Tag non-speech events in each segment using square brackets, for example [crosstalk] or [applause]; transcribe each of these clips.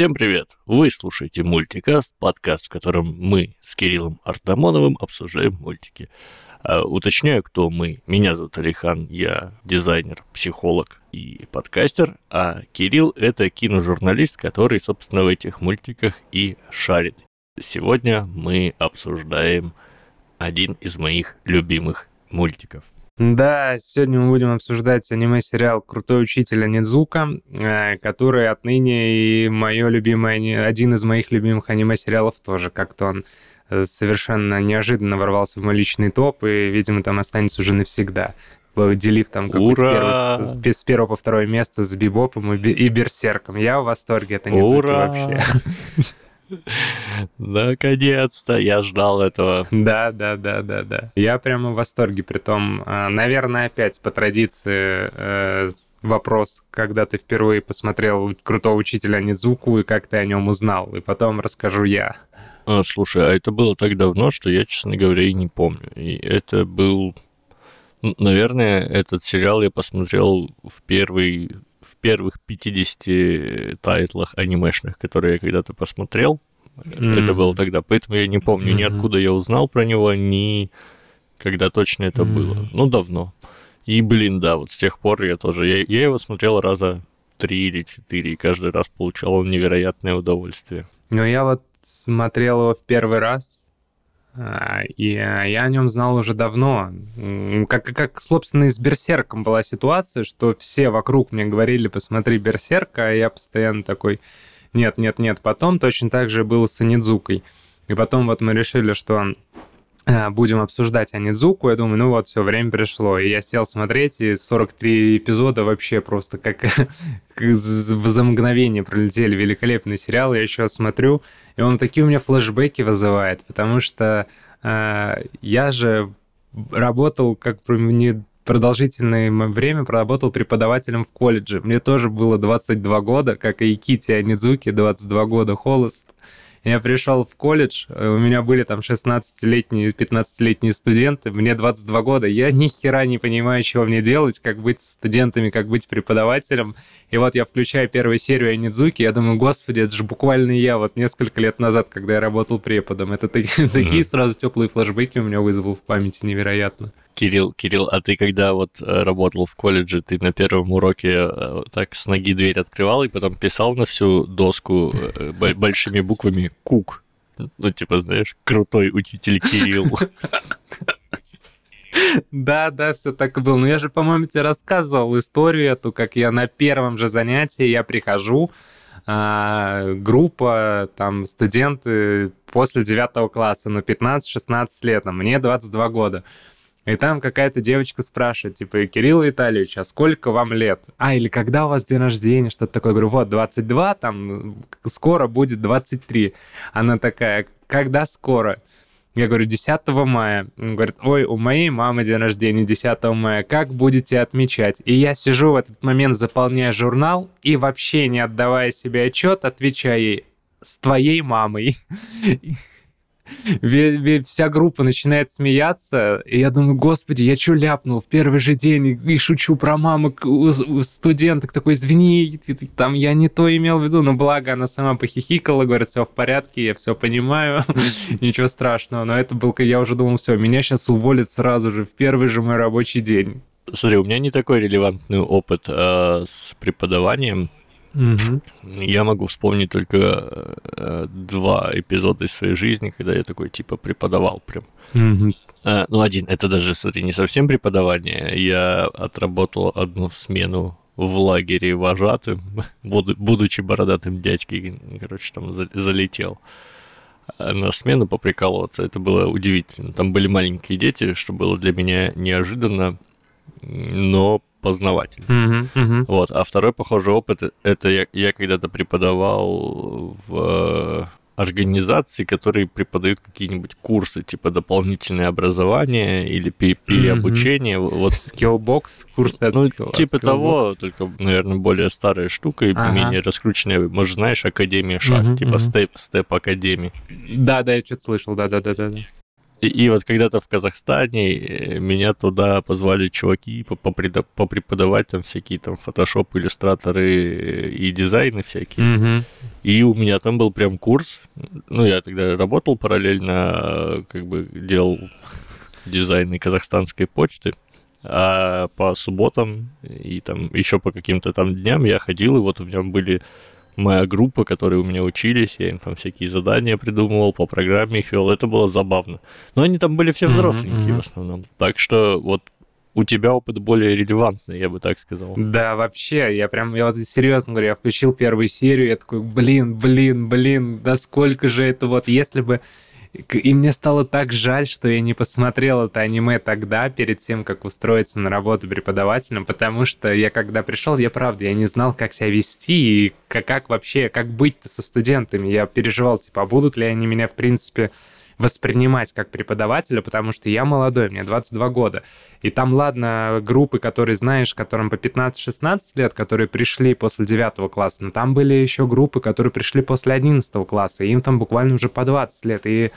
Всем привет! Вы слушаете мультикаст, подкаст, в котором мы с Кириллом Артамоновым обсуждаем мультики. А, уточняю, кто мы. Меня зовут Алихан, я дизайнер, психолог и подкастер, а Кирилл — это киножурналист, который, собственно, в этих мультиках и шарит. Сегодня мы обсуждаем один из моих любимых мультиков. Да, сегодня мы будем обсуждать аниме-сериал «Крутой учитель Анидзука», э, который отныне и мое любимое, один из моих любимых аниме-сериалов тоже. Как-то он э, совершенно неожиданно ворвался в мой личный топ, и, видимо, там останется уже навсегда делив там какой-то первый, с первого по второе место с Бибопом и, и Берсерком. Я в восторге, это не вообще. [laughs] Наконец-то, я ждал этого. Да, да, да, да, да. Я прямо в восторге, при том, а, наверное, опять по традиции э, вопрос, когда ты впервые посмотрел крутого учителя Нидзуку и как ты о нем узнал, и потом расскажу я. А, слушай, а это было так давно, что я, честно говоря, и не помню. И это был... Наверное, этот сериал я посмотрел в первый в первых 50 тайтлах анимешных, которые я когда-то посмотрел. Mm-hmm. Это было тогда. Поэтому я не помню mm-hmm. ни откуда я узнал про него, ни когда точно это mm-hmm. было. Ну, давно. И, блин, да, вот с тех пор я тоже... Я, я его смотрел раза три или четыре, и каждый раз получал невероятное удовольствие. Ну, я вот смотрел его в первый раз, и а, я о нем знал уже давно. Как, как, собственно, и с Берсерком была ситуация, что все вокруг мне говорили, посмотри Берсерка, а я постоянно такой, нет, нет, нет. Потом точно так же было с Анидзукой. И потом вот мы решили, что а, будем обсуждать Анидзуку. Я думаю, ну вот, все, время пришло. И я сел смотреть, и 43 эпизода вообще просто как [laughs] за мгновение пролетели великолепный сериал. Я еще смотрю, и он такие у меня флешбеки вызывает, потому что э, я же работал как не продолжительное время проработал преподавателем в колледже. Мне тоже было 22 года, как и Кити Анидзуки, 22 года холост. Я пришел в колледж, э, у меня были там 16-летние, 15-летние студенты, мне 22 года, я ни хера не понимаю, чего мне делать, как быть студентами, как быть преподавателем. И вот я включаю первую серию Анидзуки, я думаю, господи, это же буквально я вот несколько лет назад, когда я работал преподом. Это [laughs] такие, такие сразу теплые флешбеки у меня вызвал в памяти невероятно. Кирилл, Кирилл, а ты когда вот э, работал в колледже, ты на первом уроке э, так с ноги дверь открывал и потом писал на всю доску э, [laughs] большими буквами «Кук». Ну, типа, знаешь, крутой учитель Кирилл. [laughs] Да, да, все так и было. Но я же, по-моему, тебе рассказывал историю эту, как я на первом же занятии, я прихожу, а, группа, там, студенты после девятого класса, ну, 15-16 лет, а мне 22 года. И там какая-то девочка спрашивает, типа, Кирилл Витальевич, а сколько вам лет? А, или когда у вас день рождения, что-то такое. Я говорю, вот, 22, там, скоро будет 23. Она такая, когда скоро? Я говорю, 10 мая. Он говорит, ой, у моей мамы день рождения 10 мая, как будете отмечать? И я сижу в этот момент, заполняя журнал, и вообще не отдавая себе отчет, отвечаю ей, с твоей мамой вся группа начинает смеяться, и я думаю, господи, я что ляпнул? В первый же день и шучу про маму у студенток, такой, извини, там я не то имел в виду, но благо она сама похихикала, говорит, все в порядке, я все понимаю, [laughs] ничего страшного, но это был, я уже думал, все, меня сейчас уволят сразу же в первый же мой рабочий день. Смотри, у меня не такой релевантный опыт э, с преподаванием, Угу. Я могу вспомнить только э, два эпизода из своей жизни, когда я такой типа преподавал прям. Угу. Э, ну, один, это даже, смотри, не совсем преподавание. Я отработал одну смену в лагере вожатым, [laughs] будучи бородатым дядькой, короче, там залетел на смену поприкалываться. Это было удивительно. Там были маленькие дети, что было для меня неожиданно, но познавательно. Uh-huh, uh-huh. Вот. А второй похожий опыт это я, я когда-то преподавал в организации, которые преподают какие-нибудь курсы, типа дополнительное образование или переобучение. Mm-hmm. Вот. Skillbox, курсы от Ну, skill, типа от того, только, наверное, более старая штука и ага. менее раскрученная. Может, знаешь, Академия Шаг, mm-hmm, типа mm-hmm. Step, Step Академии. Да, да, я что-то слышал, да-да-да-да. И, и вот когда-то в Казахстане э, меня туда позвали чуваки попреподавать там всякие там фотошоп, иллюстраторы и дизайны всякие. Mm-hmm. И у меня там был прям курс. Ну, я тогда работал параллельно, как бы делал дизайн казахстанской почты. А по субботам и там еще по каким-то там дням я ходил, и вот у меня были моя группа, которые у меня учились, я им там всякие задания придумывал, по программе их вел, это было забавно. Но они там были все взросленькие mm-hmm. в основном. Так что вот у тебя опыт более релевантный, я бы так сказал. Да, вообще, я прям, я вот серьезно говорю, я включил первую серию, я такой, блин, блин, блин, да сколько же это вот, если бы и мне стало так жаль, что я не посмотрел это аниме тогда, перед тем, как устроиться на работу преподавателем, потому что я когда пришел, я правда, я не знал, как себя вести и как, как вообще, как быть-то со студентами. Я переживал, типа, а будут ли они меня, в принципе, воспринимать как преподавателя, потому что я молодой, мне 22 года. И там, ладно, группы, которые знаешь, которым по 15-16 лет, которые пришли после 9 класса, но там были еще группы, которые пришли после 11 класса, и им там буквально уже по 20 лет. И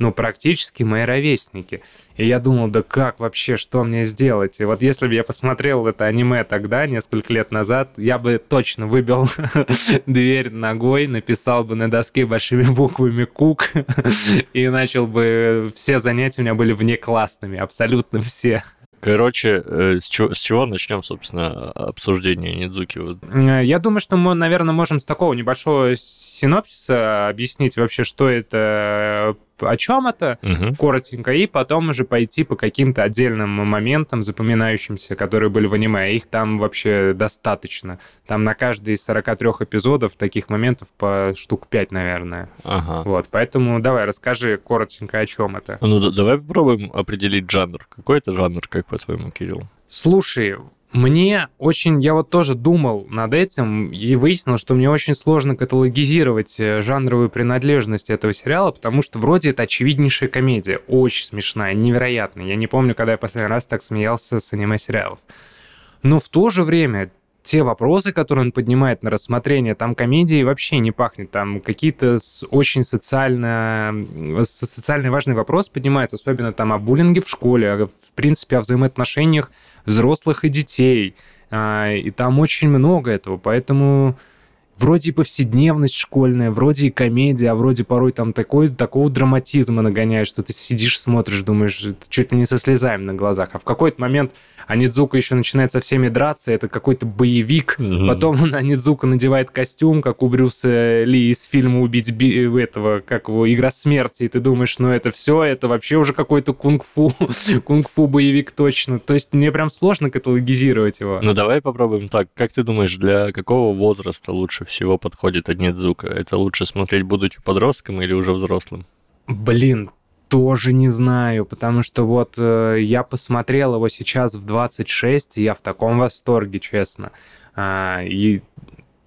ну, практически мои ровесники. И я думал, да как вообще, что мне сделать? И вот если бы я посмотрел это аниме тогда, несколько лет назад, я бы точно выбил [laughs] дверь ногой, написал бы на доске большими буквами «Кук», [laughs] и начал бы... Все занятия у меня были внеклассными, абсолютно все. Короче, э, с чего, с чего начнем, собственно, обсуждение Нидзуки? Э, я думаю, что мы, наверное, можем с такого небольшого синопсиса объяснить вообще, что это о чем это, угу. коротенько, и потом уже пойти по каким-то отдельным моментам, запоминающимся, которые были в аниме. Их там вообще достаточно. Там на каждый из 43 эпизодов таких моментов по штук 5, наверное. Ага. Вот, поэтому давай, расскажи коротенько, о чем это. Ну, давай попробуем определить жанр. Какой это жанр, как по-твоему, Кирилл? Слушай, мне очень, я вот тоже думал над этим и выяснил, что мне очень сложно каталогизировать э, жанровую принадлежность этого сериала, потому что вроде это очевиднейшая комедия, очень смешная, невероятная. Я не помню, когда я последний раз так смеялся с аниме-сериалов. Но в то же время те вопросы, которые он поднимает на рассмотрение, там комедии вообще не пахнет. Там какие-то очень социально, социально важный вопрос поднимается, особенно там о буллинге в школе, в принципе, о взаимоотношениях взрослых и детей. А, и там очень много этого, поэтому вроде повседневность школьная, вроде и комедия, а вроде порой там такой, такого драматизма нагоняет, что ты сидишь, смотришь, думаешь, чуть ли не со слезами на глазах. А в какой-то момент Анидзука еще начинает со всеми драться, это какой-то боевик. Mm-hmm. Потом Анидзука надевает костюм, как у Брюса Ли из фильма «Убить би... этого», как его, «Игра смерти», и ты думаешь, ну это все, это вообще уже какой-то кунг-фу, [laughs] кунг-фу боевик точно. То есть мне прям сложно каталогизировать его. Ну давай попробуем так. Как ты думаешь, для какого возраста лучше всего подходит Анидзука? Это лучше смотреть, будучи подростком или уже взрослым? Блин, тоже не знаю, потому что вот э, я посмотрел его сейчас в 26, и я в таком восторге, честно. А, и,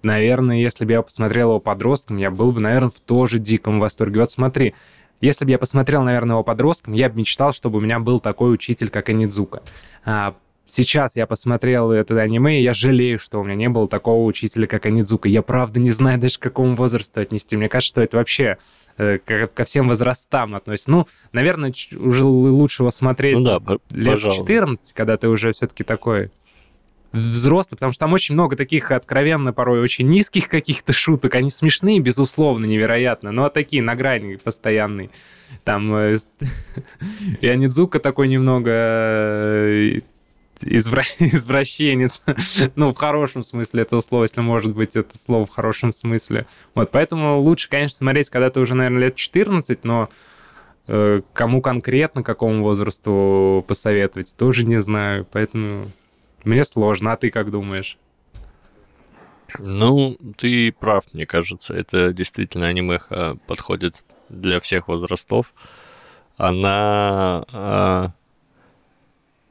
наверное, если бы я посмотрел его подростком, я был бы, наверное, в тоже диком восторге. Вот смотри, если бы я посмотрел, наверное, его подростком, я бы мечтал, чтобы у меня был такой учитель, как Анидзука. А, сейчас я посмотрел это аниме, и я жалею, что у меня не было такого учителя, как Анидзука. Я правда не знаю даже, к какому возрасту отнести. Мне кажется, что это вообще э, ко всем возрастам относится. Ну, наверное, уже лучше его смотреть ну, да, лет пожалуй. 14, когда ты уже все-таки такой взрослый, потому что там очень много таких откровенно порой очень низких каких-то шуток. Они смешные, безусловно, невероятно, но такие на грани постоянные. Там э, [laughs] и Анидзука такой немного э, извра... [laughs] извращенец. ну, в хорошем смысле этого слова, если может быть это слово в хорошем смысле. Вот, поэтому лучше, конечно, смотреть, когда ты уже, наверное, лет 14, но э, кому конкретно, какому возрасту посоветовать, тоже не знаю. Поэтому мне сложно. А ты как думаешь? Ну, ты прав, мне кажется. Это действительно анимеха подходит для всех возрастов. Она а,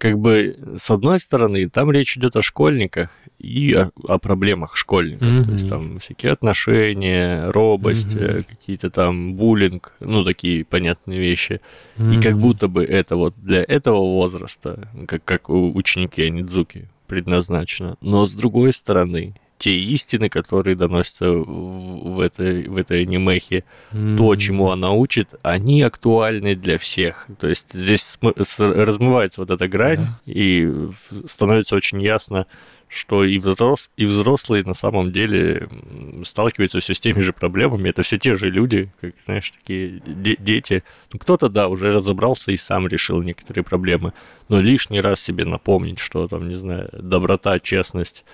как бы, с одной стороны, там речь идет о школьниках и о, о проблемах школьников. Mm-hmm. То есть там всякие отношения, робость, mm-hmm. какие-то там буллинг, ну, такие понятные вещи. Mm-hmm. И как будто бы это вот для этого возраста, как, как у ученики Анидзуки, предназначено. Но с другой стороны, те истины, которые доносятся в, в, этой, в этой анимехе, mm-hmm. то, чему она учит, они актуальны для всех. То есть здесь размывается вот эта грань, yeah. и становится очень ясно, что и, взрос, и взрослые на самом деле сталкивается все с теми же проблемами. Это все те же люди, как, знаешь, такие де- дети. Ну, кто-то, да, уже разобрался и сам решил некоторые проблемы. Но лишний раз себе напомнить, что там, не знаю, доброта, честность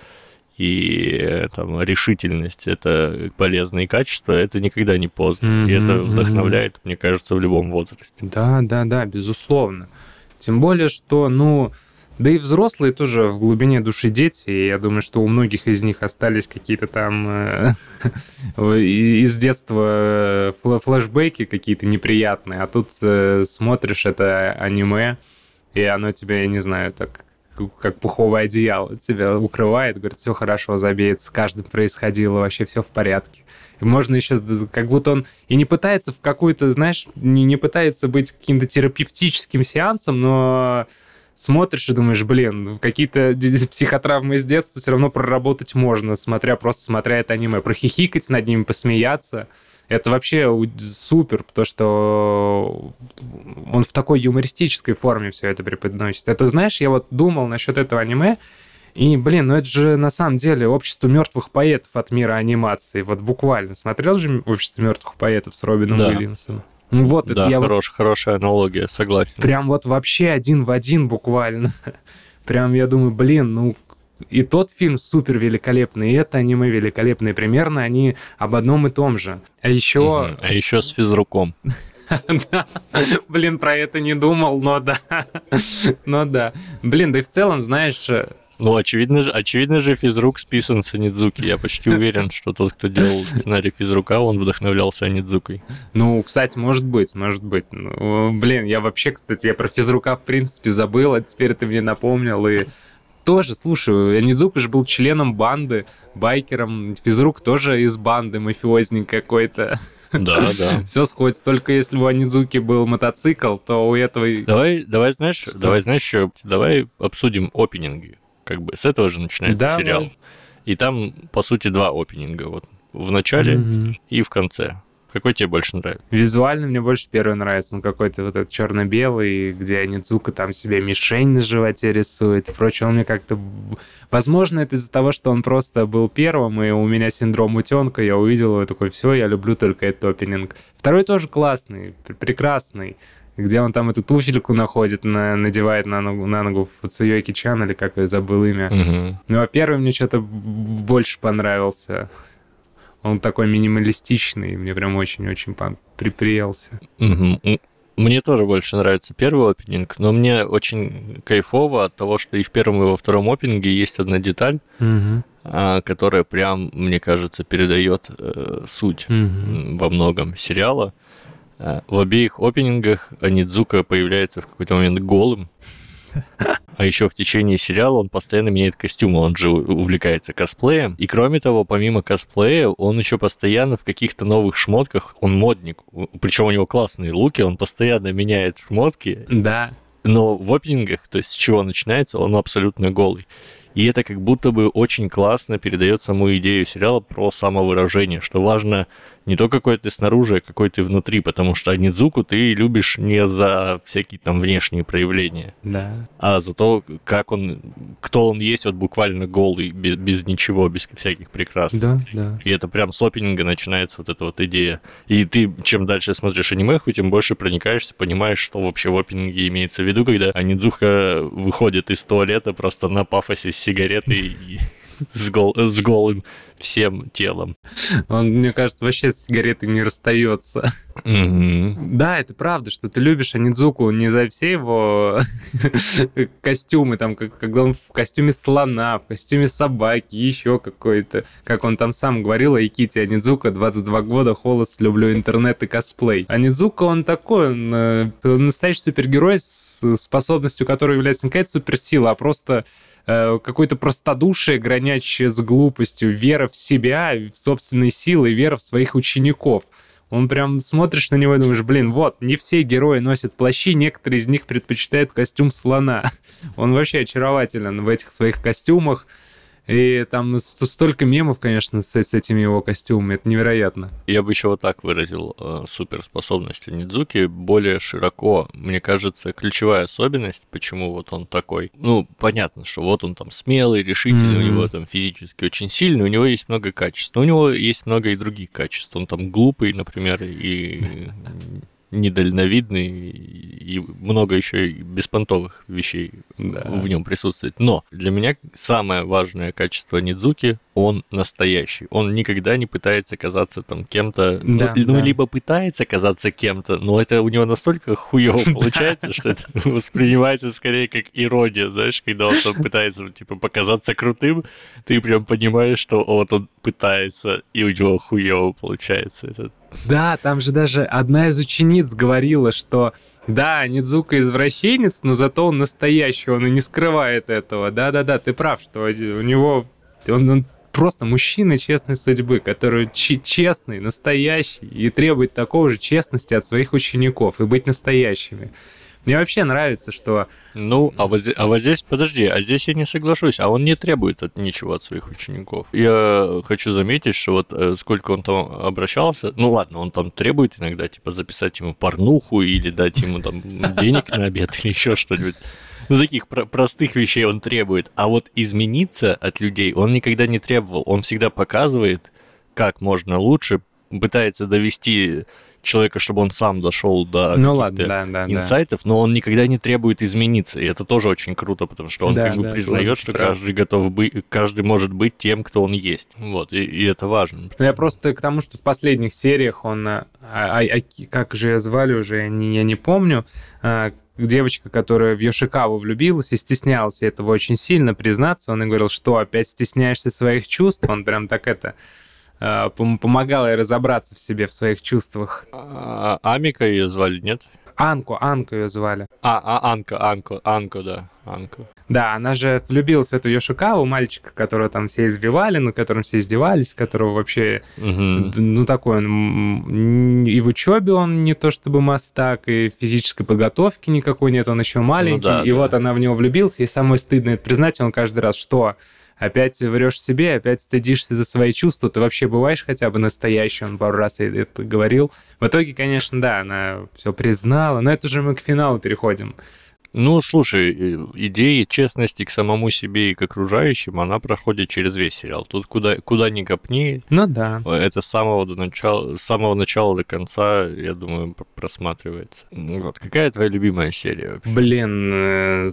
и э, там решительность это полезные качества, это никогда не поздно. Mm-hmm, и это вдохновляет, mm-hmm. мне кажется, в любом возрасте. Да, да, да, безусловно. Тем более, что, ну, да и взрослые тоже в глубине души дети, и я думаю, что у многих из них остались какие-то там э, [laughs] из детства э, флешбеки какие-то неприятные, а тут смотришь это аниме, и оно тебя, я не знаю, так как пуховое одеяло тебя укрывает, говорит, все хорошо, забей, с каждым происходило, вообще все в порядке. И можно еще, как будто он и не пытается в какую-то, знаешь, не, не пытается быть каким-то терапевтическим сеансом, но смотришь и думаешь, блин, какие-то психотравмы из детства все равно проработать можно, смотря просто смотря это аниме, прохихикать над ними, посмеяться. Это вообще супер, потому что он в такой юмористической форме все это преподносит. Это, знаешь, я вот думал насчет этого аниме, и, блин, ну это же на самом деле общество мертвых поэтов от мира анимации. Вот буквально. Смотрел же общество мертвых поэтов с Робином да. Уильямсом? Ну вот, да, это я хорош, вот... хорошая аналогия, согласен. Прям вот вообще один в один буквально. [laughs] Прям я думаю, блин, ну и тот фильм супер великолепный, и это аниме великолепное. Примерно они об одном и том же. А еще... Угу. А еще с физруком. [laughs] Блин, про это не думал, но да. Но да. Блин, да и в целом, знаешь, ну, очевидно же, очевидно же, физрук списан с Анидзуки. Я почти уверен, что тот, кто делал сценарий физрука, он вдохновлялся Анидзукой. Ну, кстати, может быть, может быть. Ну, блин, я вообще, кстати, я про физрука в принципе забыл, а теперь ты мне напомнил, и тоже, слушай, Анидзука же был членом банды, байкером, физрук тоже из банды, мафиозник какой-то. Да, [laughs] да. Все сходится. Только если у Анидзуки был мотоцикл, то у этого... Давай, давай, знаешь, что? давай, знаешь, что, давай обсудим опенинги как бы с этого же начинается да, сериал. И там, по сути, два опенинга. Вот в начале mm-hmm. и в конце. Какой тебе больше нравится? Визуально мне больше первый нравится. Он какой-то вот этот черно-белый, где Анидзука там себе мишень на животе рисует и прочее. Он мне как-то... Возможно, это из-за того, что он просто был первым, и у меня синдром утенка, я увидел его такой, все, я люблю только этот опенинг. Второй тоже классный, прекрасный где он там эту туфельку находит, на, надевает на ногу, на ногу Фуцуёки Чан, или как я забыл имя. Угу. Ну, а первый мне что-то больше понравился. Он такой минималистичный, мне прям очень-очень приприелся. Угу. Мне тоже больше нравится первый опенинг, но мне очень кайфово от того, что и в первом, и во втором опенинге есть одна деталь, угу. которая прям, мне кажется, передает э, суть угу. во многом сериала. В обеих опенингах Анидзука появляется в какой-то момент голым. [laughs] А еще в течение сериала он постоянно меняет костюм, он же увлекается косплеем. И кроме того, помимо косплея, он еще постоянно в каких-то новых шмотках, он модник. Причем у него классные луки, он постоянно меняет шмотки. Да. Но в опенингах, то есть с чего начинается, он абсолютно голый. И это как будто бы очень классно передает саму идею сериала про самовыражение, что важно не то, какой ты снаружи, а какой ты внутри, потому что Анидзуку ты любишь не за всякие там внешние проявления, да. а за то, как он, кто он есть, вот буквально голый, без, без ничего, без всяких прикрас. Да, да. И это прям с опенинга начинается вот эта вот идея. И ты, чем дальше смотришь анимеху, тем больше проникаешься, понимаешь, что вообще в опенинге имеется в виду, когда Анидзука выходит из туалета просто на пафосе с сигаретой и с, гол, с голым всем телом. Он, мне кажется, вообще с сигаретой не расстается. Угу. Да, это правда, что ты любишь Анидзуку не за все его [laughs] костюмы, там, когда он в костюме слона, в костюме собаки, еще какой-то. Как он там сам говорил, Айкити Анидзука, 22 года, холост, люблю интернет и косплей. Анидзука, он такой, он, э, настоящий супергерой с способностью, которой является не какая-то суперсила, а просто Э, какое-то простодушие, граничащее с глупостью, вера в себя, в собственные силы, вера в своих учеников. Он прям смотришь на него и думаешь, блин, вот, не все герои носят плащи, некоторые из них предпочитают костюм слона. [laughs] Он вообще очарователен в этих своих костюмах. И там столько мемов, конечно, с, с этими его костюмами. Это невероятно. Я бы еще вот так выразил э, суперспособности Нидзуки более широко. Мне кажется, ключевая особенность, почему вот он такой. Ну, понятно, что вот он там смелый, решительный, mm-hmm. у него там физически очень сильный, у него есть много качеств. Но у него есть много и других качеств. Он там глупый, например, и недальновидный и много еще и беспонтовых вещей да. в нем присутствует. Но для меня самое важное качество Нидзуки он настоящий. Он никогда не пытается казаться там кем-то, ну, да, ну, да. ну либо пытается казаться кем-то, но это у него настолько хуево [laughs] получается, что это воспринимается скорее как ирония, знаешь, когда он там пытается типа показаться крутым, ты прям понимаешь, что вот он пытается, и у него хуево получается. Это да, там же даже одна из учениц говорила, что да, Нидзука извращенец, но зато он настоящий, он и не скрывает этого. Да-да-да, ты прав, что у него... Он, он просто мужчина честной судьбы, который честный, настоящий и требует такого же честности от своих учеников и быть настоящими. Мне вообще нравится, что... Ну, а вот, а вот здесь, подожди, а здесь я не соглашусь, а он не требует от ничего от своих учеников. Я хочу заметить, что вот э, сколько он там обращался, ну ладно, он там требует иногда, типа, записать ему порнуху или дать ему там денег на обед или еще что-нибудь. Ну, таких про- простых вещей он требует. А вот измениться от людей он никогда не требовал. Он всегда показывает, как можно лучше, пытается довести человека, чтобы он сам дошел до ну, ладно, да, да, инсайтов, да. но он никогда не требует измениться. И это тоже очень круто, потому что он да, как бы да, признает, что прав. каждый готов быть, каждый может быть тем, кто он есть. Вот, и, и это важно. Ну, я просто к тому, что в последних сериях он, а, а, а, как же звали уже, я не, я не помню, а, девочка, которая в Йошикаву влюбилась и стеснялась этого очень сильно признаться, он и говорил, что опять стесняешься своих чувств, он прям так это помогала ей разобраться в себе, в своих чувствах. А, Амика ее звали, нет? Анку, Анку ее звали. А, а Анка, Анку, Анку, да, Анку. Да, она же влюбилась в эту Йошикаву, мальчика, которого там все избивали, на котором все издевались, которого вообще, угу. ну, такой он, и в учебе он не то чтобы мастак, и физической подготовки никакой нет, он еще маленький, ну, да, и да. вот она в него влюбилась, ей самой стыдно это признать, он каждый раз, что опять врешь себе, опять стыдишься за свои чувства. Ты вообще бываешь хотя бы настоящий, он пару раз это говорил. В итоге, конечно, да, она все признала, но это уже мы к финалу переходим. Ну, слушай, идея честности к самому себе и к окружающим, она проходит через весь сериал. Тут куда, куда ни копни. Ну да. Это с самого, до начала, с самого начала до конца, я думаю, просматривается. Ну вот. Какая твоя любимая серия вообще? Блин, э,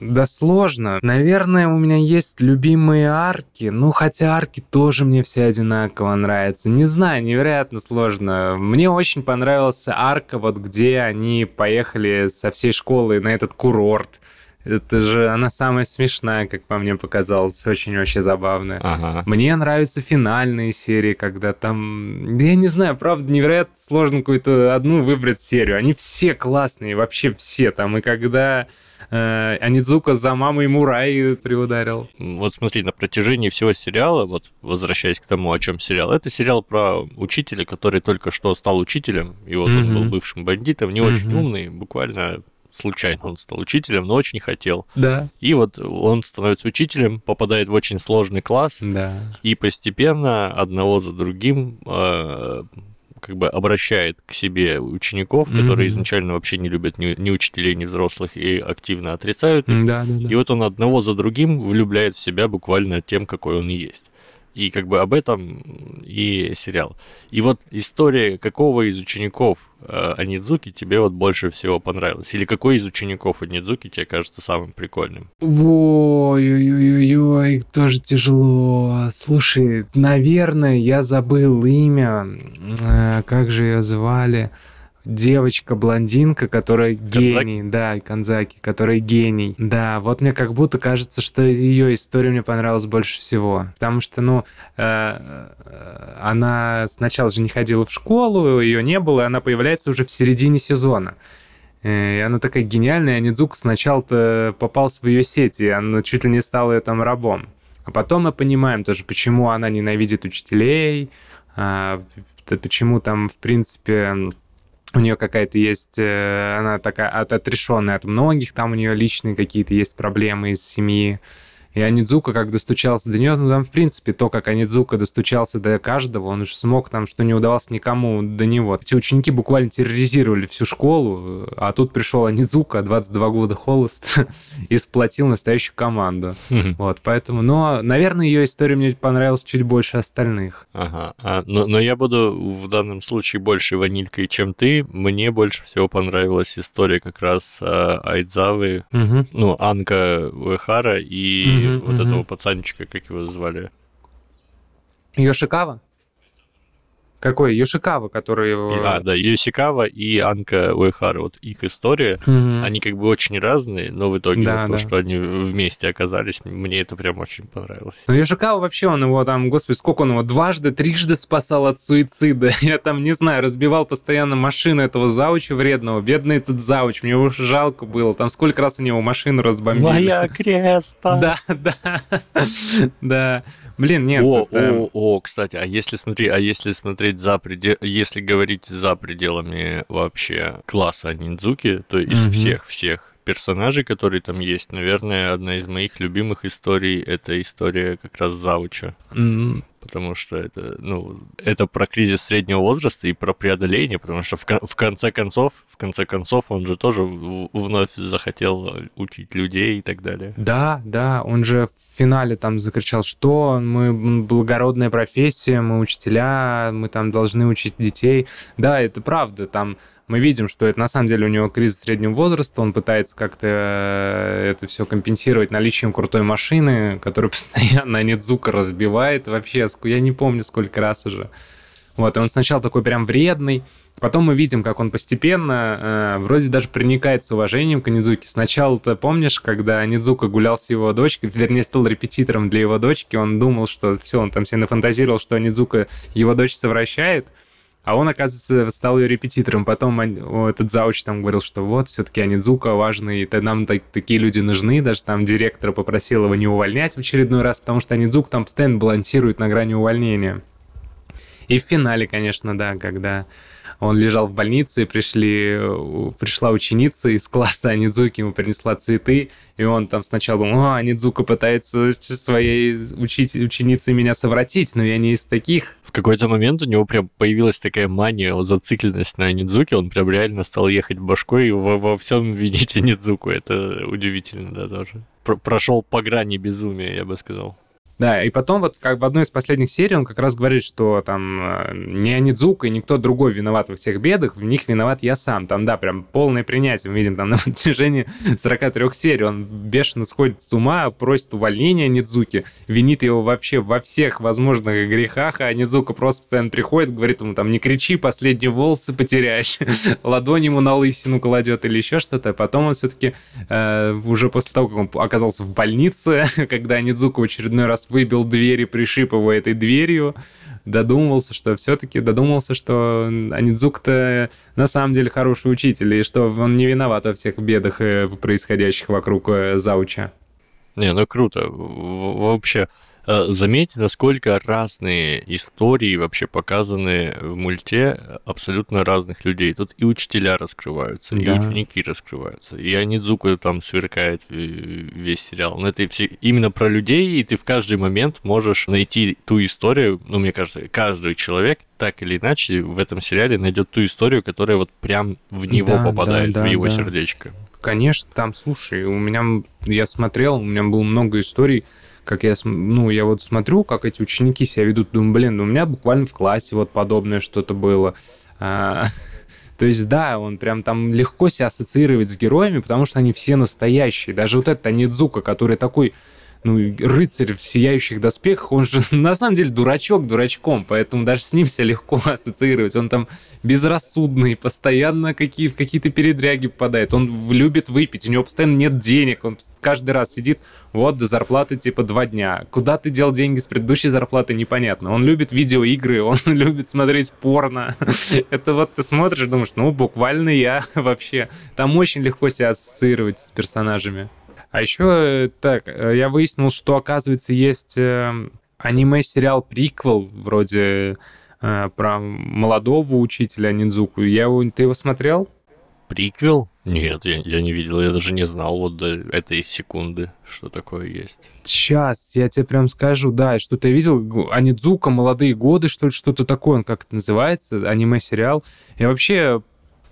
да сложно. Наверное, у меня есть любимые арки. Ну, хотя арки тоже мне все одинаково нравятся. Не знаю, невероятно сложно. Мне очень понравился арка, вот где они поехали со всей школы на этот курорт. Это же она самая смешная, как по мне показалось, очень вообще забавная. Ага. Мне нравятся финальные серии, когда там, я не знаю, правда, невероятно сложно какую-то одну выбрать серию. Они все классные, вообще все там. И когда э, Анидзука за мамой Мурай приударил. Вот смотри, на протяжении всего сериала, вот возвращаясь к тому, о чем сериал, это сериал про учителя, который только что стал учителем, и вот mm-hmm. он был бывшим бандитом, не mm-hmm. очень умный, буквально случайно он стал учителем, но очень хотел. Да. И вот он становится учителем, попадает в очень сложный класс, да. и постепенно одного за другим э, как бы обращает к себе учеников, mm-hmm. которые изначально вообще не любят ни, ни учителей, ни взрослых и активно отрицают их. Да, да, да. И вот он одного за другим влюбляет в себя буквально тем, какой он есть. И как бы об этом и сериал. И вот история какого из учеников э, Анидзуки тебе вот больше всего понравилась? Или какой из учеников Анидзуки тебе кажется самым прикольным? Ой-ой-ой-ой, тоже тяжело. Слушай, наверное, я забыл имя. Э, как же ее звали? Девочка-блондинка, которая гений, да, Канзаки, которая гений. Да, вот мне как будто кажется, что ее история мне понравилась больше всего. Потому что, ну, э, э, она сначала же не ходила в школу, ее не было, и она появляется уже в середине сезона. Э, и она такая гениальная, а Нидзука сначала-то попался в ее сети, она чуть ли не стала ее там рабом. А потом мы понимаем тоже, почему она ненавидит учителей, а, почему там, в принципе, у нее какая-то есть, э, она такая от, отрешенная от многих, там у нее личные какие-то есть проблемы из семьи. И Анидзука, как достучался до нее, ну там, в принципе, то, как Анидзука достучался до каждого, он же смог там, что не удавалось никому до него. Эти ученики буквально терроризировали всю школу, а тут пришел Анидзука, 22 года холост, [laughs] и сплотил настоящую команду. Вот, поэтому, но, наверное, ее история мне понравилась чуть больше остальных. Ага, а, но, но я буду в данном случае больше ванилькой, чем ты. Мне больше всего понравилась история как раз а, Айдзавы, угу. ну, Анка Уэхара и вот этого пацанчика, как его звали? Йошикава? Какой? Йошикава, который... А, да, Йосикава и Анка Уэхара. Вот их история, угу. они как бы очень разные, но в итоге да, вот да. то, что они вместе оказались, мне это прям очень понравилось. Ну, Йошикава вообще, он его там, господи, сколько он его, дважды, трижды спасал от суицида. [laughs] Я там, не знаю, разбивал постоянно машину этого зауча вредного. Бедный этот зауч, мне его жалко было. Там сколько раз они его машину разбомбили. Моя [laughs] креста. Да, да, [laughs] да. Блин, нет. О, о, о, кстати, а если смотри, а если смотреть за предел, если говорить за пределами вообще класса ниндзуки, то из всех всех персонажей, которые там есть, наверное, одна из моих любимых историй это история как раз Зауча. Mm. Потому что это, ну, это про кризис среднего возраста и про преодоление, потому что в, в конце концов, в конце концов, он же тоже вновь захотел учить людей и так далее. Да, да, он же в финале там закричал, что мы благородная профессия, мы учителя, мы там должны учить детей. Да, это правда, там мы видим, что это на самом деле у него кризис среднего возраста, он пытается как-то э, это все компенсировать наличием крутой машины, которую [laughs] постоянно Недзука разбивает вообще, я не помню сколько раз уже. Вот, и он сначала такой прям вредный, потом мы видим, как он постепенно э, вроде даже проникает с уважением к Нидзуке. Сначала ты помнишь, когда Нидзука гулял с его дочкой, вернее, стал репетитором для его дочки, он думал, что все, он там себе нафантазировал, что Нидзука его дочь совращает, а он, оказывается, стал ее репетитором. Потом этот зауч там говорил, что вот, все-таки Анидзука важный, и нам так, такие люди нужны. Даже там директора попросил его не увольнять в очередной раз, потому что Анидзук там постоянно балансирует на грани увольнения. И в финале, конечно, да, когда он лежал в больнице, пришли, пришла ученица из класса Анидзуки, ему принесла цветы, и он там сначала думал, о, Анидзука пытается своей учить, ученицей меня совратить, но я не из таких. В какой-то момент у него прям появилась такая мания, зацикленность на Анидзуке, он прям реально стал ехать башкой и во, во всем винить Анидзуку, это удивительно, да, тоже. Про прошел по грани безумия, я бы сказал. Да, и потом вот как в одной из последних серий он как раз говорит, что там э, не Анидзука и никто другой виноват во всех бедах, в них виноват я сам. Там, да, прям полное принятие. Мы видим там на [laughs] протяжении 43 серий. Он бешено сходит с ума, просит увольнения Нидзуки, винит его вообще во всех возможных грехах, а Нидзука просто постоянно приходит, говорит ему там, не кричи, последние волосы потеряешь, [laughs] ладонь ему на лысину кладет или еще что-то. Потом он все-таки э, уже после того, как он оказался в больнице, [laughs] когда Нидзука в очередной раз выбил дверь и пришиб его этой дверью, додумывался, что все-таки додумался, что Анидзук-то на самом деле хороший учитель, и что он не виноват во всех бедах, э, происходящих вокруг э, Зауча. Не, ну круто. Вообще, заметьте, насколько разные истории вообще показаны в мульте абсолютно разных людей. Тут и учителя раскрываются, да. и ученики раскрываются, и Анидзука там сверкает весь сериал. Но это все именно про людей, и ты в каждый момент можешь найти ту историю, ну, мне кажется, каждый человек так или иначе в этом сериале найдет ту историю, которая вот прям в него да, попадает, да, да, в его да. сердечко. Конечно, там, слушай, у меня, я смотрел, у меня было много историй, как я, ну, я вот смотрю, как эти ученики себя ведут, думаю, блин, ну, у меня буквально в классе вот подобное что-то было. А, [laughs] то есть, да, он прям там легко себя ассоциировать с героями, потому что они все настоящие. Даже вот этот Анидзука, который такой ну, рыцарь в сияющих доспехах, он же [laughs] на самом деле дурачок дурачком, поэтому даже с ним все легко [laughs] ассоциировать. Он там безрассудный, постоянно какие, в какие-то передряги попадает, он любит выпить, у него постоянно нет денег, он каждый раз сидит, вот, до зарплаты типа два дня. Куда ты дел деньги с предыдущей зарплаты, непонятно. Он любит видеоигры, он [laughs] любит смотреть порно. Это вот ты смотришь думаешь, ну, буквально я вообще. Там очень легко себя ассоциировать с персонажами. А еще, э, так, э, я выяснил, что, оказывается, есть э, аниме-сериал приквел вроде про молодого учителя Ниндзуку. Я его, ты его смотрел? Приквел? Нет, я, я не видел, я даже не знал вот до этой секунды, что такое есть. Сейчас, я тебе прям скажу, да, что-то я видел, Анидзука, «Молодые годы», что ли, что-то такое, он как это называется, аниме-сериал. Я вообще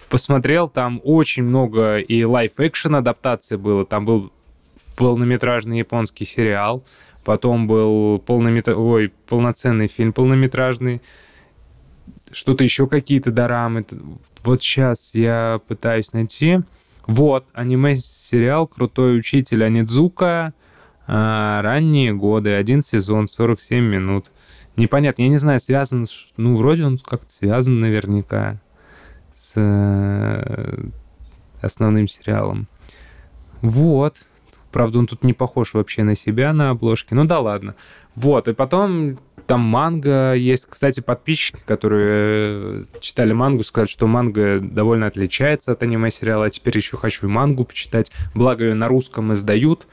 посмотрел, там очень много и лайф-экшен адаптации было, там был полнометражный японский сериал, потом был полнометр... Ой, полноценный фильм полнометражный, что-то еще какие-то дорамы. Вот сейчас я пытаюсь найти. Вот, аниме-сериал «Крутой учитель Анидзука», а, ранние годы, один сезон, 47 минут. Непонятно, я не знаю, связан, ну, вроде он как-то связан наверняка с э, основным сериалом. Вот. Правда, он тут не похож вообще на себя на обложке. Ну да ладно. Вот, и потом там манга есть. Кстати, подписчики, которые э, читали мангу, сказали, что манга довольно отличается от аниме-сериала. А теперь еще хочу и мангу почитать. Благо, ее на русском издают,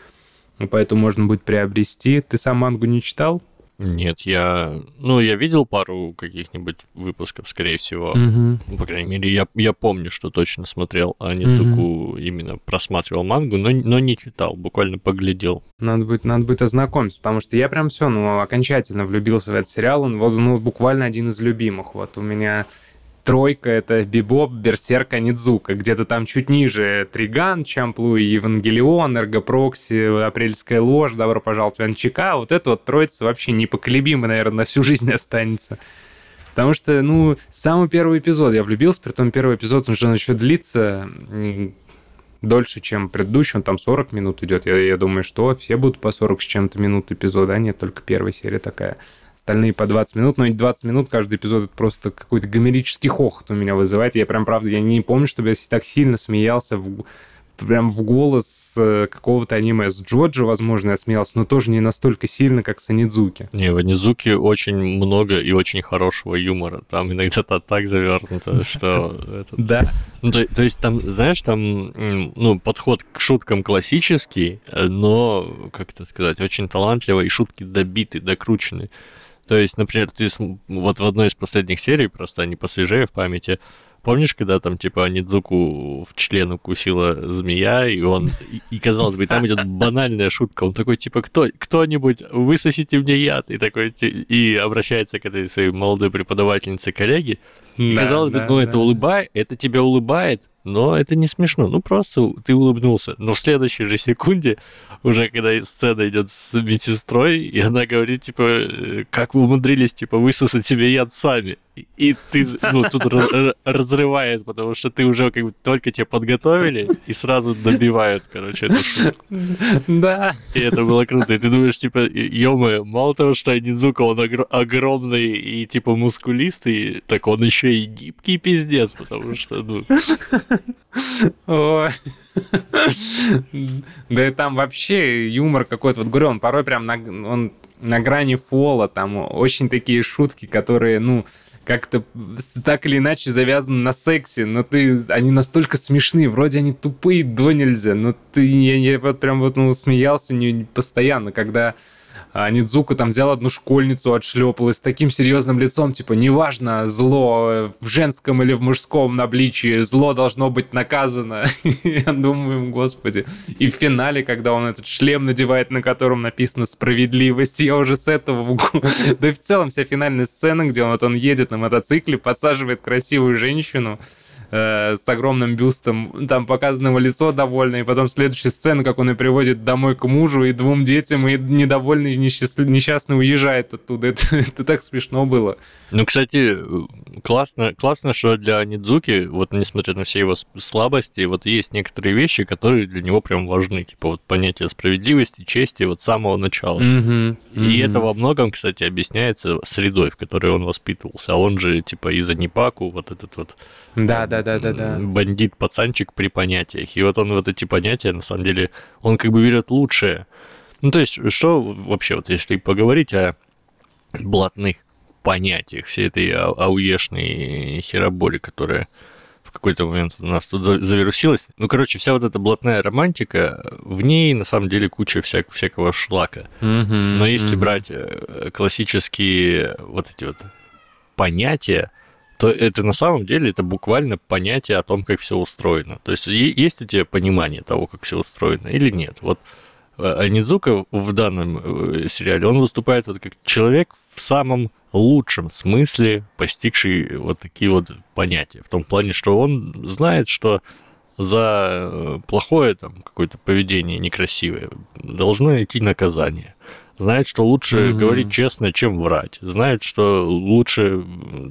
поэтому можно будет приобрести. Ты сам мангу не читал? Нет, я... Ну, я видел пару каких-нибудь выпусков, скорее всего. Угу. По крайней мере, я, я помню, что точно смотрел а Нидзуку, угу. именно просматривал мангу, но, но не читал, буквально поглядел. Надо будет, надо будет ознакомиться, потому что я прям все, ну, окончательно влюбился в этот сериал. Он вот, ну, буквально один из любимых. Вот у меня тройка — это Бибоп, Берсерк, Анидзука. Где-то там чуть ниже Триган, Чамплу и Евангелион, Эргопрокси, Апрельская ложь, Добро пожаловать в НЧК. Вот эта вот троица вообще непоколебима, наверное, на всю жизнь [laughs] останется. Потому что, ну, самый первый эпизод я влюбился, при том первый эпизод, он же еще длится дольше, чем предыдущий, он там 40 минут идет. Я, я думаю, что все будут по 40 с чем-то минут эпизода, а нет, только первая серия такая остальные по 20 минут, но 20 минут каждый эпизод это просто какой-то гомерический хохот у меня вызывает. Я прям, правда, я не помню, чтобы я так сильно смеялся в, прям в голос э, какого-то аниме. С Джоджо, возможно, я смеялся, но тоже не настолько сильно, как с Анидзуки. Не, в Анидзуке очень много и очень хорошего юмора. Там иногда то так завернуто, что... Да. Ну, то, то есть там, знаешь, там, ну, подход к шуткам классический, э, но, как это сказать, очень талантливо, и шутки добиты, докручены. То есть, например, ты вот в одной из последних серий, просто они посвежее в памяти, Помнишь, когда там, типа, Нидзуку в член укусила змея, и он, и, и казалось бы, там идет банальная шутка, он такой, типа, кто, кто-нибудь, высосите мне яд, и такой, и обращается к этой своей молодой преподавательнице коллеге, и да, казалось бы, да, ну, да. это улыбает, это тебя улыбает, но это не смешно. Ну, просто ты улыбнулся. Но в следующей же секунде, уже когда сцена идет с медсестрой, и она говорит, типа, «Э, как вы умудрились, типа, высосать себе яд сами. И ты, ну, тут разрывает, потому что ты уже как бы только тебя подготовили, и сразу добивают, короче, эту. Да. И это было круто. И ты думаешь, типа, ё мало того, что Нидзука, он огромный и, типа, мускулистый, так он еще и гибкий пиздец, потому что, ну... Да и там вообще юмор какой-то. Вот говорю, он порой прям на, он на грани фола, там очень такие шутки, которые, ну, как-то так или иначе завязаны на сексе, но ты, они настолько смешные, вроде они тупые до нельзя, но ты, я, я вот прям вот, ну, смеялся не, постоянно, когда а Нидзука там взял одну школьницу, отшлепал и с таким серьезным лицом, типа, неважно, зло в женском или в мужском обличии, зло должно быть наказано. [laughs] Я думаю, господи. И в финале, когда он этот шлем надевает, на котором написано «справедливость», я уже с этого... Да и в целом вся финальная сцена, где он, вот он едет на мотоцикле, подсаживает красивую женщину, э, с огромным бюстом, там показано его лицо довольное, и потом следующая сцена, как он и приводит домой к мужу и двум детям, и недовольный, несчастный уезжает оттуда. [laughs] Это, это так смешно было. Ну, кстати, классно, классно, что для Нидзуки, вот несмотря на все его слабости, вот есть некоторые вещи, которые для него прям важны. Типа вот понятие справедливости, чести вот с самого начала. Mm-hmm. Mm-hmm. И это во многом, кстати, объясняется средой, в которой он воспитывался. А он же, типа, из-за Непаку, вот этот вот да, да, да, да, да. бандит-пацанчик при понятиях. И вот он вот эти понятия, на самом деле, он как бы берет лучшее. Ну, то есть, что вообще, вот если поговорить о блатных понятиях, всей этой ау ауешной хероболи, которая в какой-то момент у нас тут завирусилась. Ну, короче, вся вот эта блатная романтика, в ней на самом деле куча всяк всякого шлака. Mm-hmm, Но если mm-hmm. брать э, классические вот эти вот понятия, то это на самом деле это буквально понятие о том, как все устроено. То есть есть у тебя понимание того, как все устроено или нет? Вот э, Анидзука в данном э, сериале, он выступает вот как человек в самом лучшем смысле, постигший вот такие вот понятия. В том плане, что он знает, что за э, плохое там какое-то поведение некрасивое должно идти наказание. Знает, что лучше mm-hmm. говорить честно, чем врать. Знает, что лучше,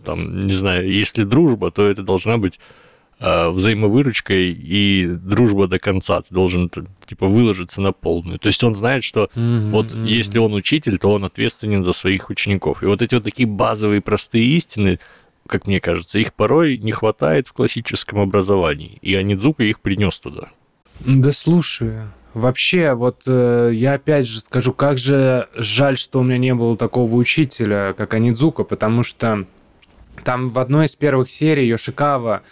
там, не знаю, если дружба, то это должна быть э, взаимовыручкой и дружба до конца. Ты должен типа выложиться на полную. То есть он знает, что mm-hmm. вот если он учитель, то он ответственен за своих учеников. И вот эти вот такие базовые простые истины как мне кажется, их порой не хватает в классическом образовании, и Анидзука их принес туда. Да слушай, вообще, вот э, я опять же скажу, как же жаль, что у меня не было такого учителя, как Анидзука, потому что там в одной из первых серий Йошикава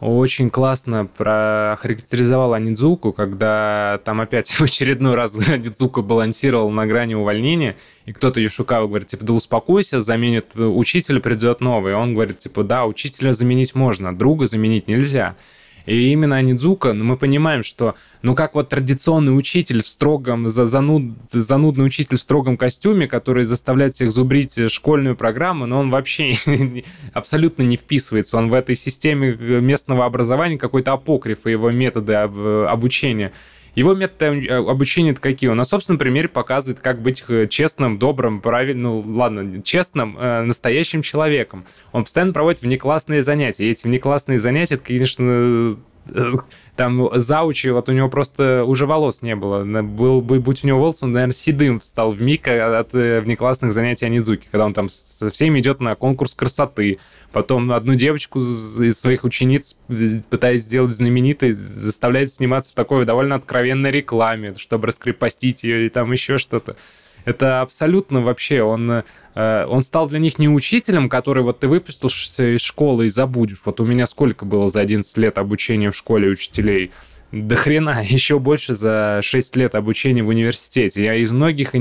очень классно прохарактеризовал Анидзуку, когда там опять [laughs] в очередной раз Анидзука балансировал на грани увольнения, и кто-то Юшукава говорит, типа, да успокойся, заменит учителя, придет новый. И он говорит, типа, да, учителя заменить можно, друга заменить нельзя. И именно Анидзука, ну, мы понимаем, что, ну, как вот традиционный учитель в строгом, зануд, занудный учитель в строгом костюме, который заставляет всех зубрить школьную программу, но он вообще [laughs] абсолютно не вписывается. Он в этой системе местного образования какой-то апокриф и его методы обучения. Его методы э, обучения это какие? Он на собственном примере показывает, как быть э, честным, добрым, правильным, ну ладно, честным, э, настоящим человеком. Он постоянно проводит внеклассные занятия. И эти внеклассные занятия, это, конечно, [laughs] там заучи, вот у него просто уже волос не было. Был бы, будь у него волос, он, наверное, седым стал в миг от внеклассных занятий Анидзуки, когда он там со всеми идет на конкурс красоты, Потом одну девочку из своих учениц, пытаясь сделать знаменитой, заставляет сниматься в такой довольно откровенной рекламе, чтобы раскрепостить ее и там еще что-то. Это абсолютно вообще, он, э, он стал для них не учителем, который вот ты выпустился из школы и забудешь. Вот у меня сколько было за 11 лет обучения в школе учителей? До хрена, [laughs] еще больше за 6 лет обучения в университете. Я из многих,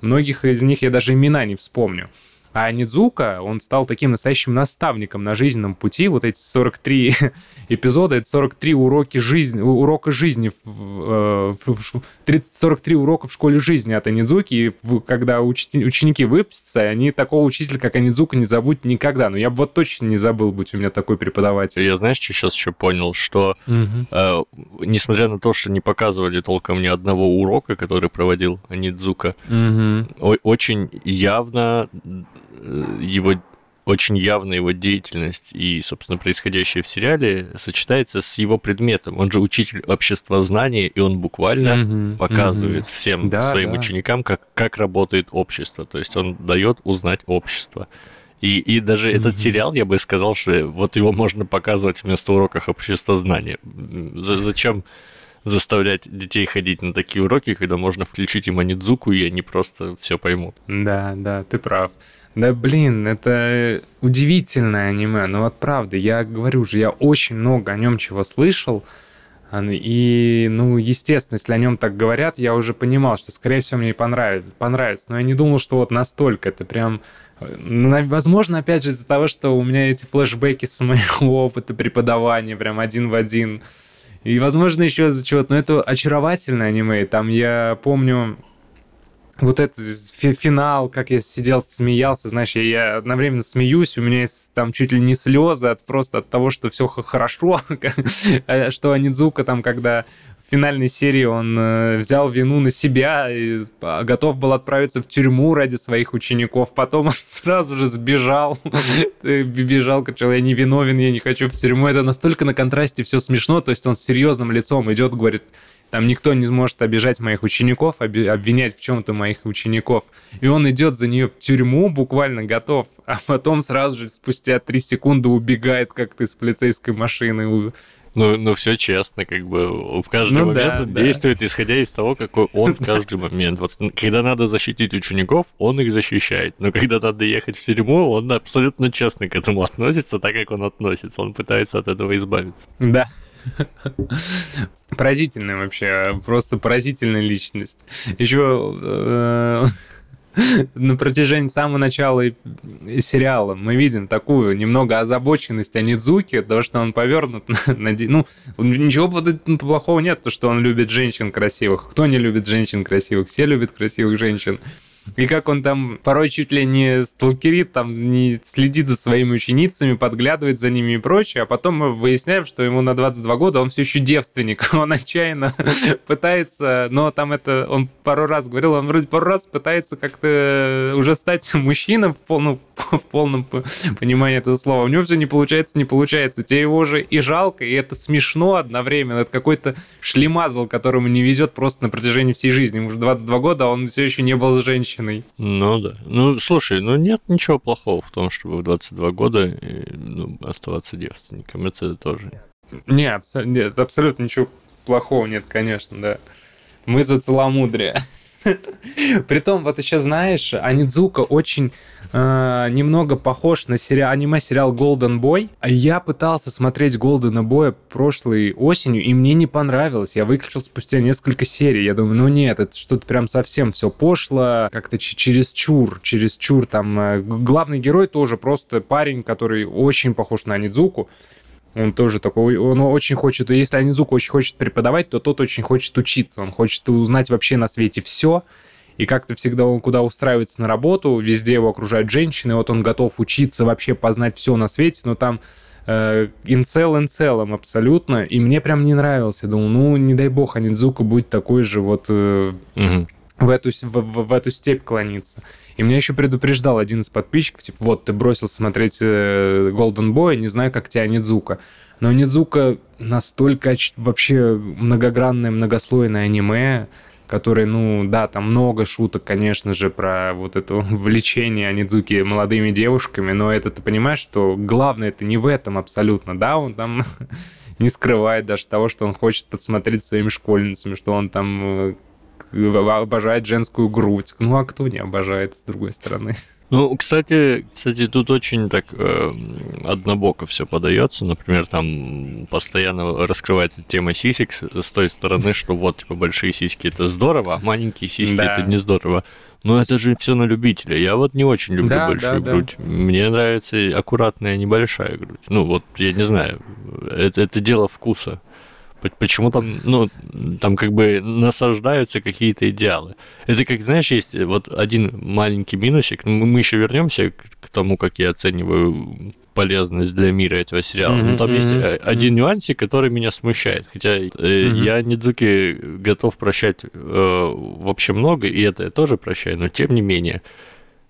многих из них я даже имена не вспомню. А Нидзука, он стал таким настоящим наставником на жизненном пути. Вот эти 43 [laughs] эпизода, это 43 уроки жизни, урока жизни, в, э, в, 30, 43 урока в школе жизни от Анидзуки. И когда ученики выпустятся, они такого учителя, как Анидзука, не забудут никогда. Но я бы вот точно не забыл, будь у меня такой преподаватель. Я знаешь, что сейчас еще понял? Что угу. э, несмотря на то, что не показывали толком ни одного урока, который проводил Анидзука, угу. очень явно Э, его очень явно его деятельность и, собственно, происходящее в сериале сочетается с его предметом. Он же учитель обществознания, и он буквально mm-hmm, показывает mm-hmm. всем да, своим да. ученикам, как, как работает общество. То есть он дает узнать общество. И, и даже mm-hmm. этот сериал, я бы сказал, что вот его можно показывать вместо уроков обществознания. Зачем заставлять детей ходить на такие уроки, когда можно включить им Анидзуку, и они просто все поймут? Да, да, ты прав. Да блин, это удивительное аниме. Ну вот правда, я говорю же, я очень много о нем чего слышал. И, ну, естественно, если о нем так говорят, я уже понимал, что, скорее всего, мне понравится. понравится. Но я не думал, что вот настолько. Это прям... Ну, возможно, опять же, из-за того, что у меня эти флешбеки с моего [laughs] опыта преподавания прям один в один. И, возможно, еще из-за чего-то. Но это очаровательное аниме. Там я помню, вот этот финал, как я сидел, смеялся, знаешь, я, я одновременно смеюсь, у меня есть там чуть ли не слезы от просто от того, что все хорошо, [laughs] а что Анидзука там, когда в финальной серии он э, взял вину на себя и а, готов был отправиться в тюрьму ради своих учеников, потом [laughs] он сразу же сбежал, [laughs] бежал, кричал, я не виновен, я не хочу в тюрьму, это настолько на контрасте все смешно, то есть он с серьезным лицом идет, говорит, там никто не сможет обижать моих учеников, обвинять в чем-то моих учеников. И он идет за нее в тюрьму, буквально готов, а потом сразу же спустя три секунды убегает как-то из полицейской машины. Ну, ну, все честно, как бы в каждый ну, момент да, он да. действует, исходя из того, какой он в [laughs] каждый момент. Вот когда надо защитить учеников, он их защищает. Но когда надо ехать в тюрьму, он абсолютно честно к этому относится, так как он относится. Он пытается от этого избавиться. Да. [laughs] Поразительная вообще, просто поразительная личность. Еще э, [laughs] на протяжении самого начала сериала мы видим такую немного озабоченность Анидзуки, то, что он повернут на... [laughs] ну, ничего плохого нет, то, что он любит женщин красивых. Кто не любит женщин красивых? Все любят красивых женщин. И как он там порой чуть ли не сталкерит, там не следит за своими ученицами, подглядывает за ними и прочее, а потом мы выясняем, что ему на 22 года он все еще девственник. [laughs] Он отчаянно [laughs] пытается, но там это он пару раз говорил, он вроде пару раз пытается как-то уже стать [laughs] мужчиной в полном, в полном понимании этого слова. У него все не получается, не получается. Тебе его же и жалко, и это смешно одновременно. Это какой-то шлемазл, которому не везет просто на протяжении всей жизни. Ему уже 22 года, а он все еще не был женщиной женщиной. Ну да. Ну, слушай, ну нет ничего плохого в том, чтобы в 22 года ну, оставаться девственником. Это тоже... Не, абсо... нет, абсолютно ничего плохого нет, конечно, да. Мы за целомудрие. [laughs] Притом, вот еще знаешь, Анидзука очень э, немного похож на сериал, аниме-сериал Golden Boy. А я пытался смотреть Golden Boy прошлой осенью, и мне не понравилось. Я выключил спустя несколько серий. Я думаю, ну нет, это что-то прям совсем все пошло, как-то чересчур, чересчур. Там э, главный герой тоже просто парень, который очень похож на Анидзуку. Он тоже такой, он очень хочет, если Анизука очень хочет преподавать, то тот очень хочет учиться, он хочет узнать вообще на свете все, и как-то всегда он куда устраивается на работу, везде его окружают женщины, вот он готов учиться вообще познать все на свете, но там э, инцел инцелом абсолютно, и мне прям не нравился. Думал, ну, не дай бог, Анидзука будет такой же вот э, угу. В, эту, в, в, в эту степь клониться. И меня еще предупреждал один из подписчиков, типа, вот, ты бросил смотреть э, Golden Boy, не знаю, как тебя Нидзука. Но Нидзука настолько вообще многогранное, многослойное аниме, которое, ну, да, там много шуток, конечно же, про вот это [laughs] влечение Анидзуки молодыми девушками, но это ты понимаешь, что главное это не в этом абсолютно, да, он там [laughs] не скрывает даже того, что он хочет подсмотреть своими школьницами, что он там э, обожает женскую грудь. Ну, а кто не обожает, с другой стороны? Ну, кстати, кстати, тут очень так э, однобоко все подается. Например, там постоянно раскрывается тема сисек с той стороны, что вот типа большие сиськи это здорово, а маленькие сиськи да. это не здорово. Но это же все на любителя. Я вот не очень люблю да, большую да, грудь. Да. Мне нравится аккуратная небольшая грудь. Ну вот я не знаю, это это дело вкуса. Почему там, ну, там как бы насаждаются какие-то идеалы. Это как, знаешь, есть вот один маленький минусик. Ну, мы еще вернемся к тому, как я оцениваю полезность для мира этого сериала. Mm-hmm, Но там есть mm-hmm. один нюансик, который меня смущает. Хотя mm-hmm. я Нидзуки готов прощать э, вообще много, и это я тоже прощаю, но тем не менее.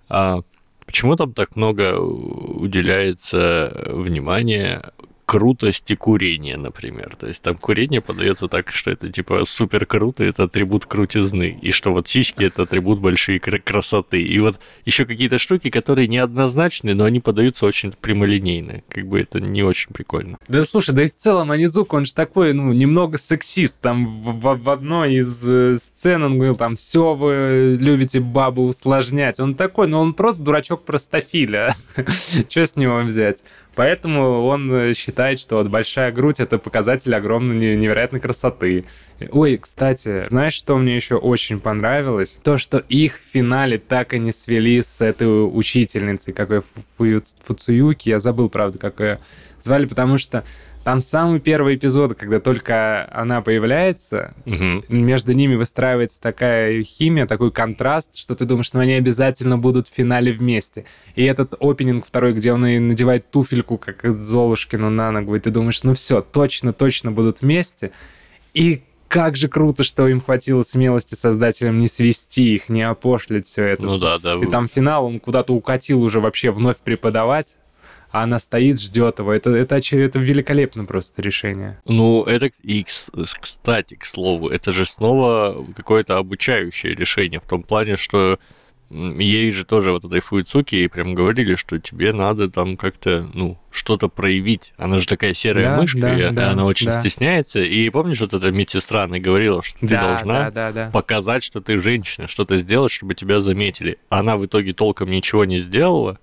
А почему там так много уделяется внимания крутости курения, например. То есть там курение подается так, что это типа супер круто, это атрибут крутизны, и что вот сиськи это атрибут большой красоты. И вот еще какие-то штуки, которые неоднозначны, но они подаются очень прямолинейно. Как бы это не очень прикольно. Да слушай, да и в целом Анизук, он же такой, ну, немного сексист. Там в, в одной из э, сцен он говорил, там, все вы любите бабу усложнять. Он такой, но ну, он просто дурачок простофиля. [laughs] Что с него взять? Поэтому он э, считает, что вот большая грудь это показатель огромной невероятной красоты. Ой, кстати, знаешь, что мне еще очень понравилось? То, что их в финале так и не свели с этой учительницей, какой Фуцуюки. Я забыл, правда, как ее звали, потому что там самый первый эпизод, когда только она появляется, угу. между ними выстраивается такая химия, такой контраст, что ты думаешь, ну они обязательно будут в финале вместе. И этот опенинг второй, где он и надевает туфельку, как Золушкину на ногу, и ты думаешь, ну все, точно, точно будут вместе. И как же круто, что им хватило смелости создателям не свести их, не опошлить все это. Ну да, да. И там финал, он куда-то укатил уже вообще вновь преподавать а она стоит, ждет его. Это, это, это великолепно просто решение. Ну, это, и, кстати, к слову, это же снова какое-то обучающее решение в том плане, что ей же тоже вот этой Фуицуки прям говорили, что тебе надо там как-то, ну, что-то проявить. Она же такая серая да, мышка, да, и да, она очень да. стесняется. И помнишь, вот эта медсестра, она говорила, что да, ты должна да, да, да. показать, что ты женщина, что-то сделать, чтобы тебя заметили. Она в итоге толком ничего не сделала,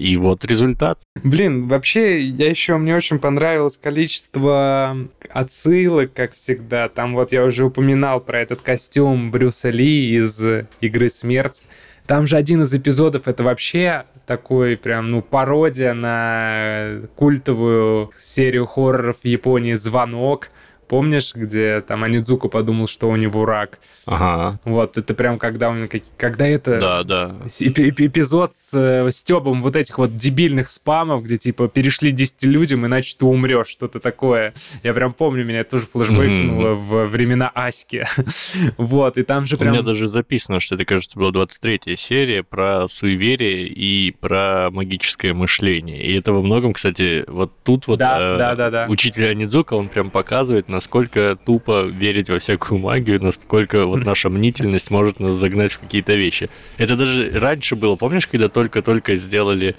и вот результат. Блин, вообще, я еще, мне очень понравилось количество отсылок, как всегда. Там вот я уже упоминал про этот костюм Брюса Ли из «Игры смерть». Там же один из эпизодов это вообще такой прям, ну, пародия на культовую серию хорроров в Японии «Звонок», Помнишь, где там Анидзука подумал, что у него рак? Ага. Вот, это прям когда, он, когда это... Да, да. Эпизод с э, Стебом вот этих вот дебильных спамов, где типа перешли 10 людям, иначе ты умрешь, что-то такое. Я прям помню, меня это тоже флешбэкнуло mm-hmm. в времена Аськи. [laughs] вот, и там же прям... У меня даже записано, что это, кажется, была 23 серия про суеверие и про магическое мышление. И это во многом, кстати, вот тут вот да, э, да, да, да. учитель Анидзука, он прям показывает, на насколько тупо верить во всякую магию, насколько вот наша мнительность может нас загнать в какие-то вещи. Это даже раньше было, помнишь, когда только-только сделали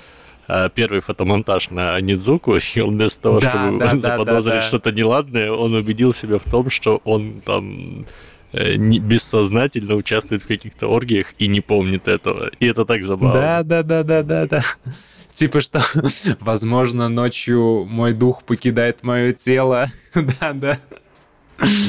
а, первый фотомонтаж на Нидзуку, [laughs] и он вместо того, да, чтобы да, [laughs] заподозрить да, да, что-то неладное, он убедил себя в том, что он там э, бессознательно участвует в каких-то оргиях и не помнит этого. И это так забавно. Да, да, да, да, да, да. Типа что, [laughs] возможно, ночью мой дух покидает мое тело. [laughs] да, да.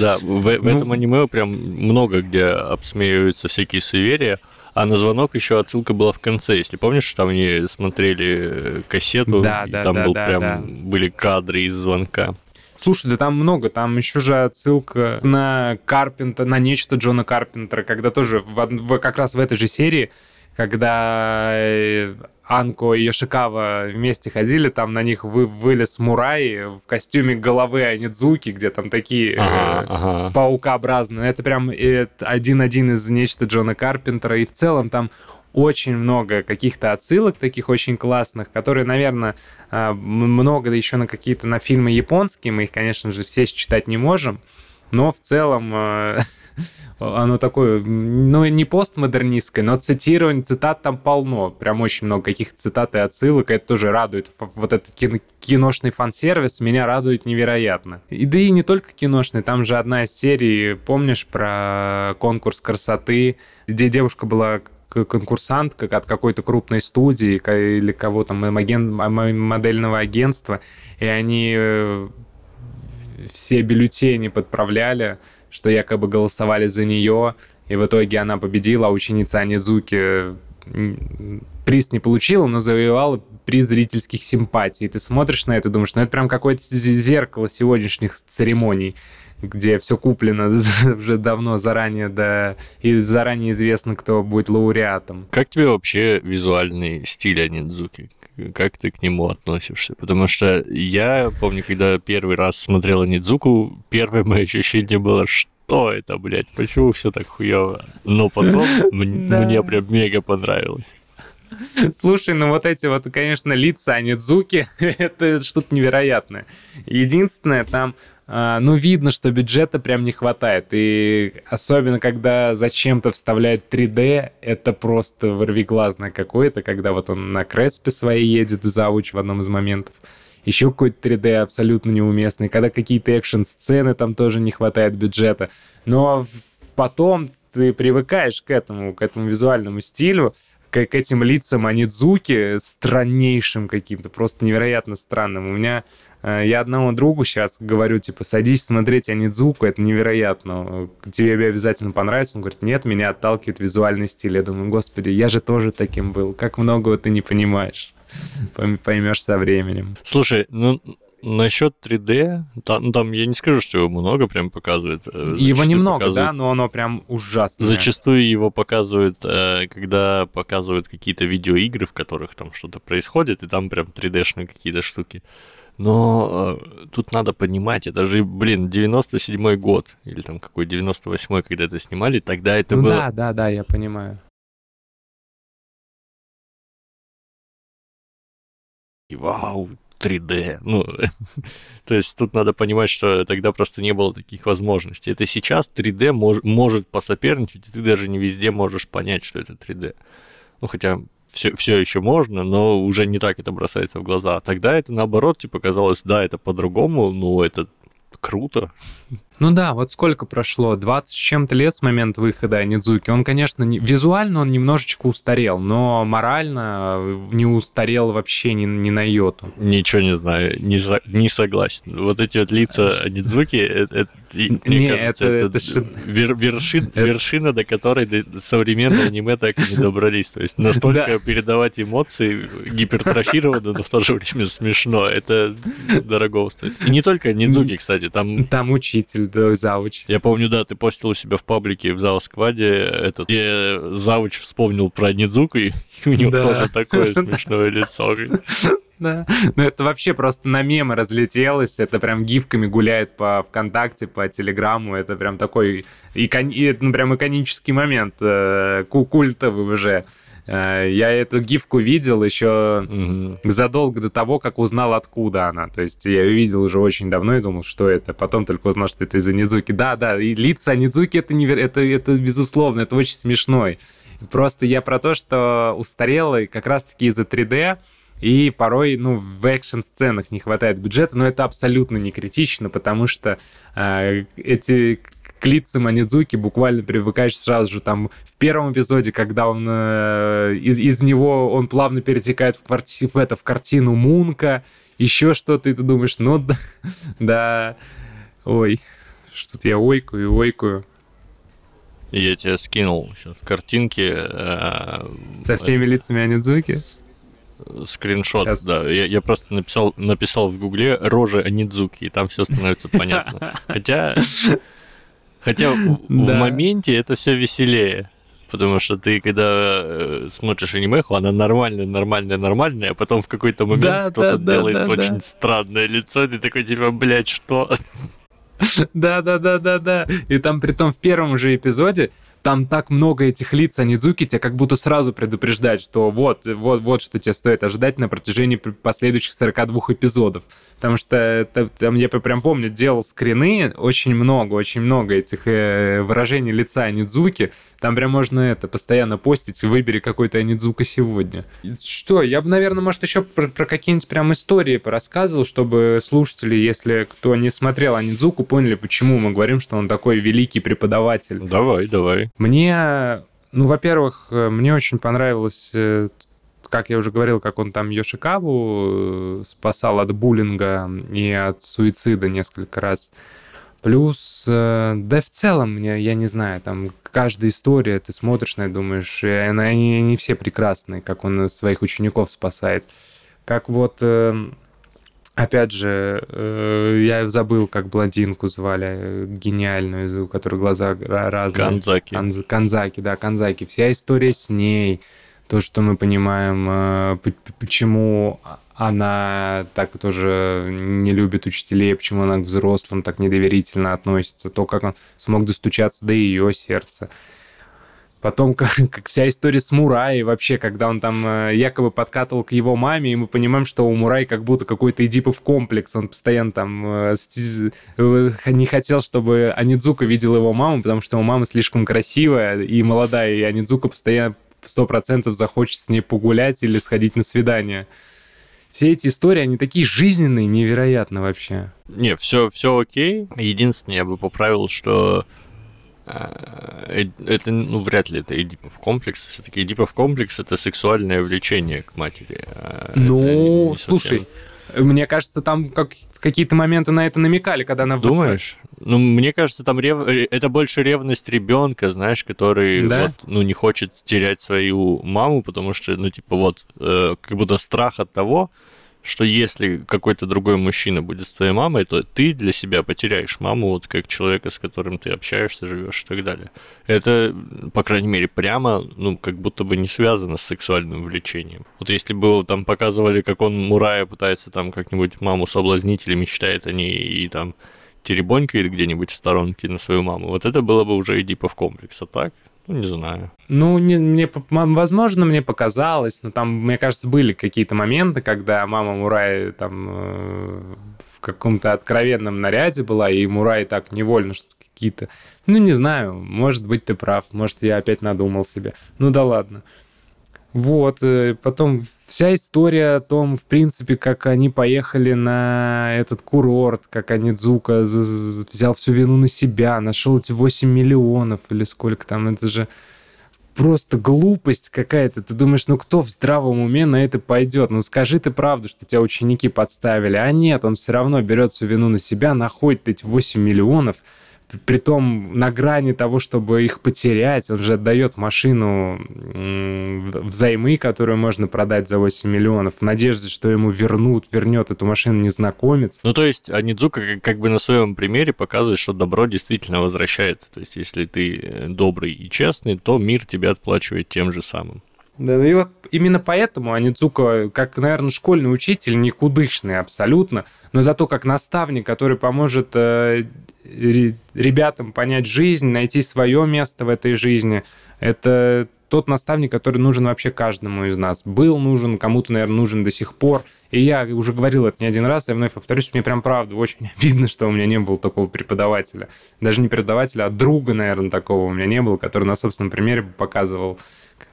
Да, в, в ну, этом аниме прям много где обсмеиваются всякие суеверия. А на звонок еще отсылка была в конце. Если помнишь, там они смотрели кассету, да, и да, там да, был да, прям да. были кадры из звонка. Слушай, да там много, там еще же отсылка на Карпентера, на нечто Джона Карпентера, когда тоже в, в, как раз в этой же серии, когда э, Анко и Йошикава вместе ходили, там на них вы, вылез Мурай в костюме головы Анидзуки, где там такие ага, э, ага. паукообразные. Это прям один-один из нечто Джона Карпентера, и в целом там очень много каких-то отсылок таких очень классных, которые, наверное, много еще на какие-то на фильмы японские, мы их, конечно же, все считать не можем, но в целом э, [laughs] оно такое, ну, не постмодернистское, но цитирование, цитат там полно. Прям очень много каких цитат и отсылок. Это тоже радует. Вот этот кино, киношный фан-сервис меня радует невероятно. И да и не только киношный. Там же одна из серий, помнишь, про конкурс красоты, где девушка была конкурсантка от какой-то крупной студии или кого-то модельного агентства, и они э, все бюллетени подправляли что якобы голосовали за нее, и в итоге она победила, а ученица Анизуки приз не получила, но завоевала приз зрительских симпатий. Ты смотришь на это и думаешь, ну это прям какое-то зеркало сегодняшних церемоний, где все куплено [laughs] уже давно заранее, да, и заранее известно, кто будет лауреатом. Как тебе вообще визуальный стиль Анидзуки? Как ты к нему относишься? Потому что я помню, когда первый раз смотрел Нидзуку, первое мое ощущение было, что это, блядь, почему все так хуево? Но потом [laughs] мне прям мега понравилось. Слушай, ну вот эти вот, конечно, лица Анидзуки, [laughs] это что-то невероятное. Единственное, там ну, видно, что бюджета прям не хватает. И особенно, когда зачем-то вставляют 3D, это просто ворвиглазное какое-то, когда вот он на Креспе своей едет, зауч в одном из моментов. Еще какой-то 3D абсолютно неуместный. Когда какие-то экшн-сцены, там тоже не хватает бюджета. Но потом ты привыкаешь к этому, к этому визуальному стилю, к, к этим лицам Анидзуки страннейшим каким-то, просто невероятно странным. У меня я одному другу сейчас говорю, типа, садись смотреть Анидзуку, это невероятно. Тебе обязательно понравится. Он говорит, нет, меня отталкивает визуальный стиль. Я думаю, господи, я же тоже таким был. Как многого ты не понимаешь. Поймешь со временем. Слушай, ну, Насчет 3D, там, ну, там я не скажу, что его много прям показывает. Э, его немного, показывают, да, но оно прям ужасно. Зачастую его показывают, э, когда показывают какие-то видеоигры, в которых там что-то происходит, и там прям 3D-шные какие-то штуки. Но э, тут надо понимать, это же, блин, 97-й год, или там какой 98-й, когда это снимали, тогда это ну, было... Да, да, да, я понимаю. Вау, 3D. Ну, [laughs] то есть тут надо понимать, что тогда просто не было таких возможностей. Это сейчас 3D мож, может посоперничать, и ты даже не везде можешь понять, что это 3D. Ну, хотя все, все еще можно, но уже не так это бросается в глаза. А тогда это наоборот, типа, казалось, да, это по-другому, но это круто. Ну да, вот сколько прошло? 20 с чем-то лет с момента выхода Нидзуки. Он, конечно, не, визуально он немножечко устарел, но морально э, не устарел вообще ни, ни на йоту. Ничего не знаю, не, за, не согласен. Вот эти вот лица Нидзуки, это, это, мне не, кажется, это, это, это вер, вершин, [laughs] это... вершина, до которой современное аниме так и не [laughs] добрались. То есть настолько передавать эмоции гипертрофировано, но в то же время смешно. Это дорого стоит. И не только Нидзуки, кстати, там... Там учитель, да, завуч. Я помню, да, ты постил у себя в паблике в зал скваде этот, где завуч вспомнил про Нидзуку, и [laughs] у него да. тоже такое [laughs] смешное лицо. Да. Ну, это вообще просто на мемы разлетелось. Это прям гифками гуляет по ВКонтакте, по Телеграмму. Это прям такой, икон... ну, прям иконический момент, э, культовый уже. Э, я эту гифку видел еще угу. задолго до того, как узнал, откуда она. То есть я ее видел уже очень давно и думал, что это. Потом только узнал, что это из-за Нидзуки. Да, да, и лица Нидзуки это, невер... это, это безусловно, это очень смешно. Просто я про то, что устарело как раз-таки из-за 3D, и порой, ну, в экшн-сценах не хватает бюджета, но это абсолютно не критично, потому что э, эти к лицам Анидзуки буквально привыкаешь сразу же. Там в первом эпизоде, когда он э, из, из него он плавно перетекает в, кварти, в, это, в картину Мунка, еще что-то, и ты думаешь, ну да, [laughs] да, ой, что-то я ойкаю, ойкаю. Я тебе скинул сейчас картинки. Э, Со всеми это... лицами Анидзуки? скриншот, Сейчас. да. Я, я просто написал, написал в гугле рожи Анидзуки, и там все становится понятно. [laughs] Хотя Хотя в, да. в моменте это все веселее. Потому что ты, когда э, смотришь анимеху, она нормальная, нормальная, нормальная, а потом в какой-то момент да, кто-то да, делает да, очень да. странное лицо, и ты такой, типа, блядь, что? [laughs] Да-да-да-да-да. И там, при том, в первом же эпизоде там так много этих лиц Анидзуки тебя как будто сразу предупреждать, что вот, вот, вот что тебе стоит ожидать на протяжении последующих 42 эпизодов. Потому что это, там, я прям помню, делал скрины, очень много, очень много этих э, выражений лица Анидзуки. Там прям можно это постоянно постить, выбери какой-то Анидзука сегодня. Что, я бы, наверное, может, еще про, про какие-нибудь прям истории порассказывал, чтобы слушатели, если кто не смотрел Анидзуку, поняли, почему мы говорим, что он такой великий преподаватель. Давай, давай. Мне, ну, во-первых, э, мне очень понравилось э, как я уже говорил, как он там Йошикаву э, спасал от буллинга и от суицида несколько раз. Плюс, да в целом, мне, я не знаю, там каждая история, ты смотришь на и думаешь, они, они все прекрасные, как он своих учеников спасает. Как вот Опять же, э, я забыл, как блондинку звали, э, гениальную, у которой глаза разные. Канзаки. Канз, Канзаки, да, Канзаки. Вся история с ней, то, что мы понимаем, э, почему она так тоже не любит учителей, почему она к взрослым так недоверительно относится, то, как он смог достучаться до ее сердца. Потом, как, как [laughs] вся история с Мурай, вообще, когда он там э, якобы подкатывал к его маме, и мы понимаем, что у Мурай как будто какой-то Эдипов комплекс, он постоянно там э, э, не хотел, чтобы Анидзука видел его маму, потому что его мама слишком красивая и молодая, и Анидзука постоянно сто процентов захочет с ней погулять или сходить на свидание. Все эти истории, они такие жизненные, невероятно вообще. Не, все, все окей. Единственное, я бы поправил, что это, ну, вряд ли это Эдипов комплекс. Все-таки Эдипов комплекс — это сексуальное влечение к матери. А ну, слушай, мне кажется, там как, в какие-то моменты на это намекали, когда она... Думаешь? Ну, мне кажется, там рев... Э, это больше ревность ребенка, знаешь, который да? вот, ну, не хочет терять свою маму, потому что, ну, типа, вот, э, как будто страх от того, что если какой-то другой мужчина будет с твоей мамой, то ты для себя потеряешь маму, вот как человека, с которым ты общаешься, живешь и так далее. Это, по крайней мере, прямо, ну, как будто бы не связано с сексуальным влечением. Вот если бы там показывали, как он Мурая пытается там как-нибудь маму соблазнить или мечтает о ней и там теребонькает где-нибудь в сторонке на свою маму, вот это было бы уже Эдипов комплекс, а так? Ну, не знаю. Ну, не, мне, возможно, мне показалось, но там, мне кажется, были какие-то моменты, когда мама Мурай там э, в каком-то откровенном наряде была, и Мурай так невольно что какие-то... Ну, не знаю, может быть, ты прав, может, я опять надумал себе. Ну да ладно. Вот, э, потом вся история о том, в принципе, как они поехали на этот курорт, как Анидзука взял всю вину на себя, нашел эти 8 миллионов или сколько там, это же просто глупость какая-то. Ты думаешь, ну кто в здравом уме на это пойдет? Ну скажи ты правду, что тебя ученики подставили. А нет, он все равно берет всю вину на себя, находит эти 8 миллионов, притом на грани того, чтобы их потерять, он же отдает машину взаймы, которую можно продать за 8 миллионов, в надежде, что ему вернут, вернет эту машину незнакомец. Ну, то есть Анидзука как бы на своем примере показывает, что добро действительно возвращается. То есть, если ты э, добрый и честный, то мир тебе отплачивает тем же самым. Да, ну и вот именно поэтому Аницука, как, наверное, школьный учитель, никудышный абсолютно, но зато как наставник, который поможет э, ребятам понять жизнь, найти свое место в этой жизни. Это тот наставник, который нужен вообще каждому из нас. Был нужен, кому-то, наверное, нужен до сих пор. И я уже говорил это не один раз, я вновь повторюсь, мне прям правда очень [laughs] обидно, что у меня не было такого преподавателя. Даже не преподавателя, а друга, наверное, такого у меня не было, который на собственном примере показывал,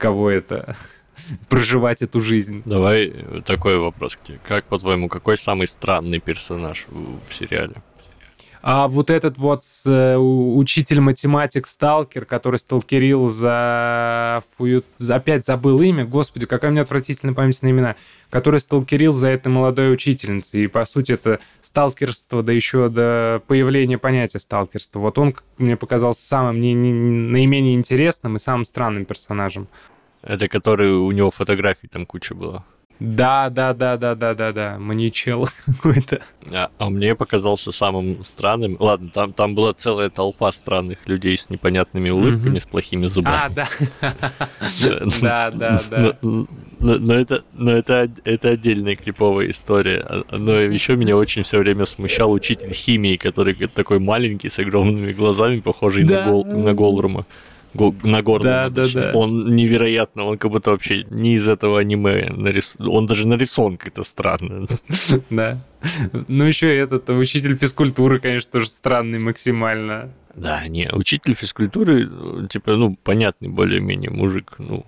каково это [laughs] проживать эту жизнь. Давай такой вопрос к тебе. Как, по-твоему, какой самый странный персонаж в сериале? А вот этот вот э, учитель-математик Сталкер, который сталкерил за... Опять забыл имя, господи, какая у меня отвратительная память на имена, который сталкерил за этой молодой учительницей. И, по сути, это сталкерство, да еще до появления понятия сталкерства. Вот он мне показался самым не, не, наименее интересным и самым странным персонажем. Это который у него фотографий там куча было. Да, да, да, да, да, да, да, маньячел [laughs] какой-то. А, а мне показался самым странным. Ладно, там, там была целая толпа странных людей с непонятными улыбками, mm-hmm. с плохими зубами. А, да. [laughs] Да, да, да. Но это, но это, это отдельная криповая история. А, но еще меня очень все время смущал учитель химии, который такой маленький, с огромными глазами, похожий на, гол, на Голрума на Да, да, да. Он невероятно, он как будто вообще не из этого аниме. Нарис... Он даже нарисован как-то странно. [laughs] Да. Ну, еще этот учитель физкультуры, конечно, тоже странный максимально. Да, не, учитель физкультуры, типа, ну, понятный более-менее мужик, ну,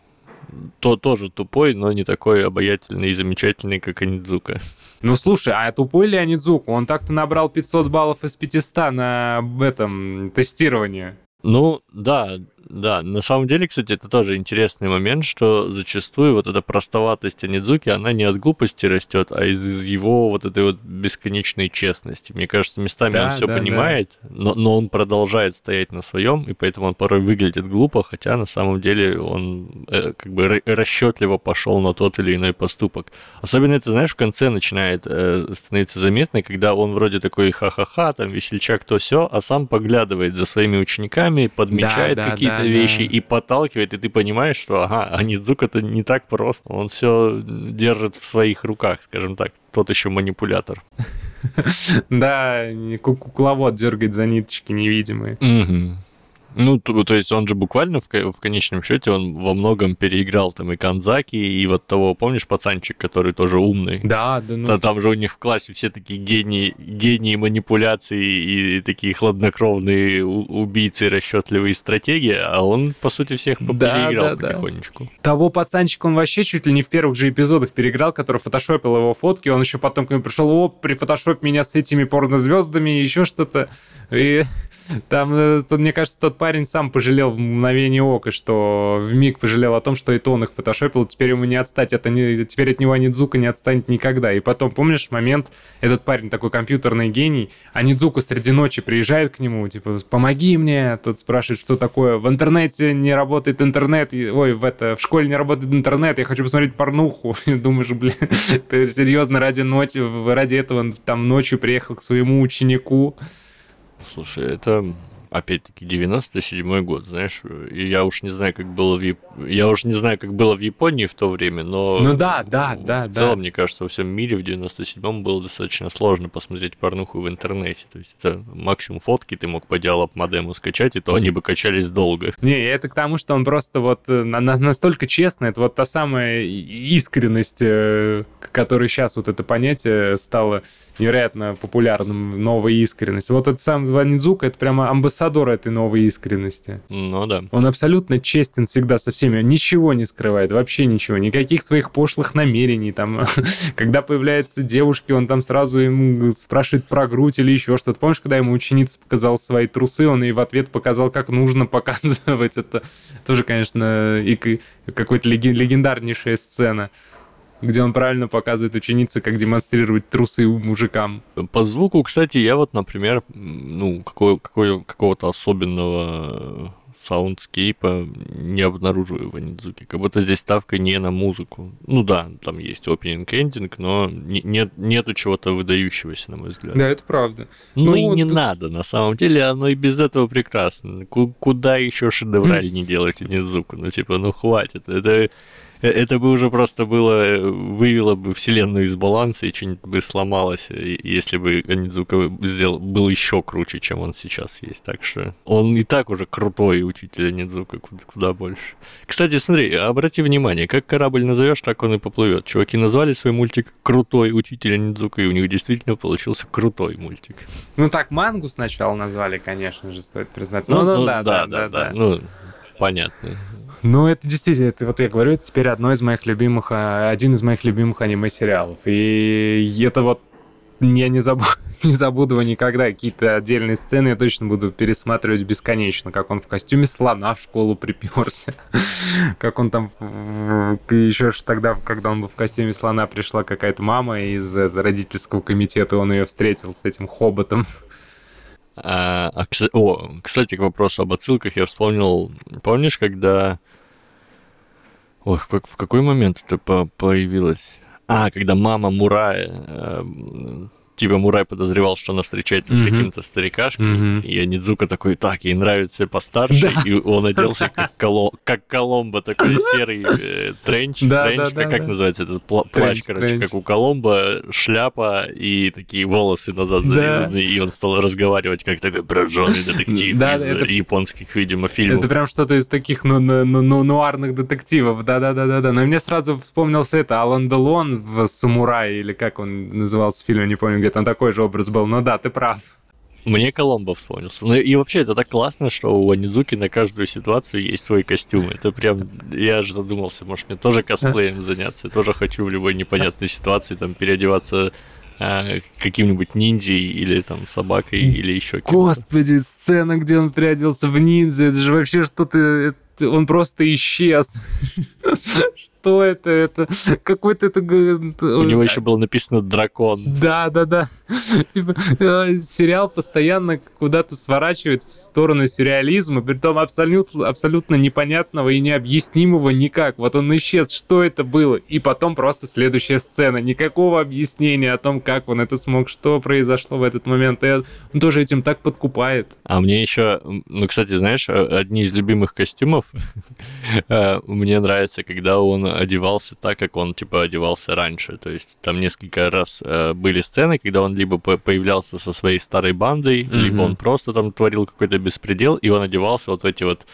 то тоже тупой, но не такой обаятельный и замечательный, как Анидзука. [laughs] Ну, слушай, а тупой ли Анидзука? Он так-то набрал 500 баллов из 500 на этом тестировании. Ну, да, да, на самом деле, кстати, это тоже интересный момент, что зачастую вот эта простоватость Анидзуки, она не от глупости растет, а из его вот этой вот бесконечной честности. Мне кажется, местами да, он все да, понимает, да. Но, но он продолжает стоять на своем, и поэтому он порой выглядит глупо, хотя на самом деле он э, как бы расчетливо пошел на тот или иной поступок. Особенно это, знаешь, в конце начинает э, становиться заметно, когда он вроде такой ха-ха-ха, там весельчак то все, а сам поглядывает за своими учениками, подмечает да, какие-то да, вещи да. и подталкивает, и ты понимаешь, что ага, Анидзук это не так просто. Он все держит в своих руках, скажем так. Тот еще манипулятор. [laughs] Да, кукловод дергает за ниточки невидимые. Ну, то, то есть он же буквально в, в конечном счете он во многом переиграл там и Канзаки, и вот того, помнишь, пацанчик, который тоже умный? Да, да, ну. Там, там же у них в классе все такие гении, гении манипуляций и такие хладнокровные убийцы, расчетливые стратегии, а он, по сути, всех да, переиграл да, потихонечку. Да. Того пацанчика он вообще чуть ли не в первых же эпизодах переиграл, который фотошопил его фотки, он еще потом к нему пришел, о, при фотошоп меня с этими порнозвездами и еще что-то. И там, э, мне кажется, тот парень сам пожалел в мгновение ока, что в миг пожалел о том, что это он их фотошопил, теперь ему не отстать, это не, теперь от него Нидзука не отстанет никогда. И потом, помнишь момент, этот парень такой компьютерный гений, а Нидзука среди ночи приезжает к нему, типа, помоги мне, тут спрашивает, что такое, в интернете не работает интернет, ой, в это, в школе не работает интернет, я хочу посмотреть порнуху. [laughs] Думаешь, блин, [laughs] ты серьезно ради ночи, ради этого там ночью приехал к своему ученику, Слушай, это опять-таки 97 год, знаешь, и я уж не знаю, как было в Яп... я уж не знаю, как было в Японии в то время, но ну да, да, да, в да. целом, мне кажется, во всем мире в 97-м было достаточно сложно посмотреть порнуху в интернете, то есть это максимум фотки ты мог по диалог модему скачать, и то они бы качались долго. Не, это к тому, что он просто вот э, настолько честный, это вот та самая искренность, э, которой сейчас вот это понятие стало невероятно популярным новой искренности. Вот этот сам Ванидзука, это прямо амбассадор этой новой искренности. Ну да. Он абсолютно честен всегда со всеми, ничего не скрывает, вообще ничего, никаких своих пошлых намерений. Там, [laughs] когда появляются девушки, он там сразу ему спрашивает про грудь или еще что-то. Помнишь, когда ему ученица показала свои трусы, он ей в ответ показал, как нужно показывать. Это [laughs] тоже, конечно, и какой-то легендарнейшая сцена где он правильно показывает ученице, как демонстрировать трусы мужикам. По звуку, кстати, я вот, например, ну, какой, какой, какого-то особенного саундскейпа не обнаруживаю в Анидзуке. Как будто здесь ставка не на музыку. Ну да, там есть опенинг эндинг, но не, нет, нету чего-то выдающегося, на мой взгляд. Да, это правда. Ну, ну и вот не тут... надо, на самом деле, оно и без этого прекрасно. Куда еще шедевраль не делать Анидзуку? Ну, типа, ну хватит. Это это бы уже просто было, э, вывело бы вселенную из баланса и что-нибудь бы сломалось, э, если бы Анидзука сделал, был еще круче, чем он сейчас есть. Так что он и так уже крутой учитель Анидзука, куда, куда больше. Кстати, смотри, обрати внимание, как корабль назовешь, так он и поплывет. Чуваки назвали свой мультик «Крутой учитель Анидзука», и у них действительно получился крутой мультик. Ну так, мангу сначала назвали, конечно же, стоит признать. Ну, ну, ну да, да, да, да, да. Ну, понятно. Ну, это действительно, это, вот я говорю, это теперь одно из моих любимых, а, один из моих любимых аниме-сериалов. И это вот я не забуду, [laughs] не забуду его никогда. Какие-то отдельные сцены я точно буду пересматривать бесконечно. Как он в костюме слона в школу приперся. [laughs] Как он там... Еще тогда, когда он был в костюме слона, пришла какая-то мама из родительского комитета, он ее встретил с этим хоботом. А, а, о, кстати, к вопросу об отсылках я вспомнил. Помнишь, когда Как, в какой момент это по появилось? А, когда мама Мурая э, типа Мурай подозревал, что она встречается mm-hmm. с каким-то старикашкой, mm-hmm. и Анидзука такой, так, ей нравится постарше, да. и он оделся как, [laughs] коло, как Коломбо, такой серый э, тренч, да, тренч да, как, да, как да. называется этот пла- тренч, плащ, короче, тренч. как у Коломбо, шляпа и такие волосы назад зарезаны, да. и он стал разговаривать как такой прожженный детектив да, из это, японских, видимо, фильмов. Это прям что-то из таких ну, ну, ну, ну, нуарных детективов, да-да-да-да. Но мне сразу вспомнился это, Алан Делон в «Самурае», или как он назывался фильм, не помню, где там такой же образ был. Ну да, ты прав. Мне Коломбо вспомнился. Ну и вообще это так классно, что у Анидзуки на каждую ситуацию есть свой костюм. Это прям... Я же задумался, может мне тоже косплеем заняться. Я тоже хочу в любой непонятной ситуации там переодеваться а, каким-нибудь ниндзей или там собакой или еще кем-то. Господи, сцена, где он переоделся в ниндзя, это же вообще что-то... Он просто исчез что это? Это [laughs] какой-то это... У него еще было написано дракон. Да, да, да. [laughs] Типа, э, сериал постоянно куда-то сворачивает в сторону сюрреализма, при том абсолютно, абсолютно непонятного и необъяснимого никак. Вот он исчез, что это было? И потом просто следующая сцена. Никакого объяснения о том, как он это смог, что произошло в этот момент. И он тоже этим так подкупает. А мне еще, ну, кстати, знаешь, одни из любимых костюмов [laughs] э, мне нравится, когда он одевался так, как он, типа, одевался раньше. То есть там несколько раз э, были сцены, когда он либо появлялся со своей старой бандой, mm-hmm. либо он просто там творил какой-то беспредел, и он одевался вот в эти вот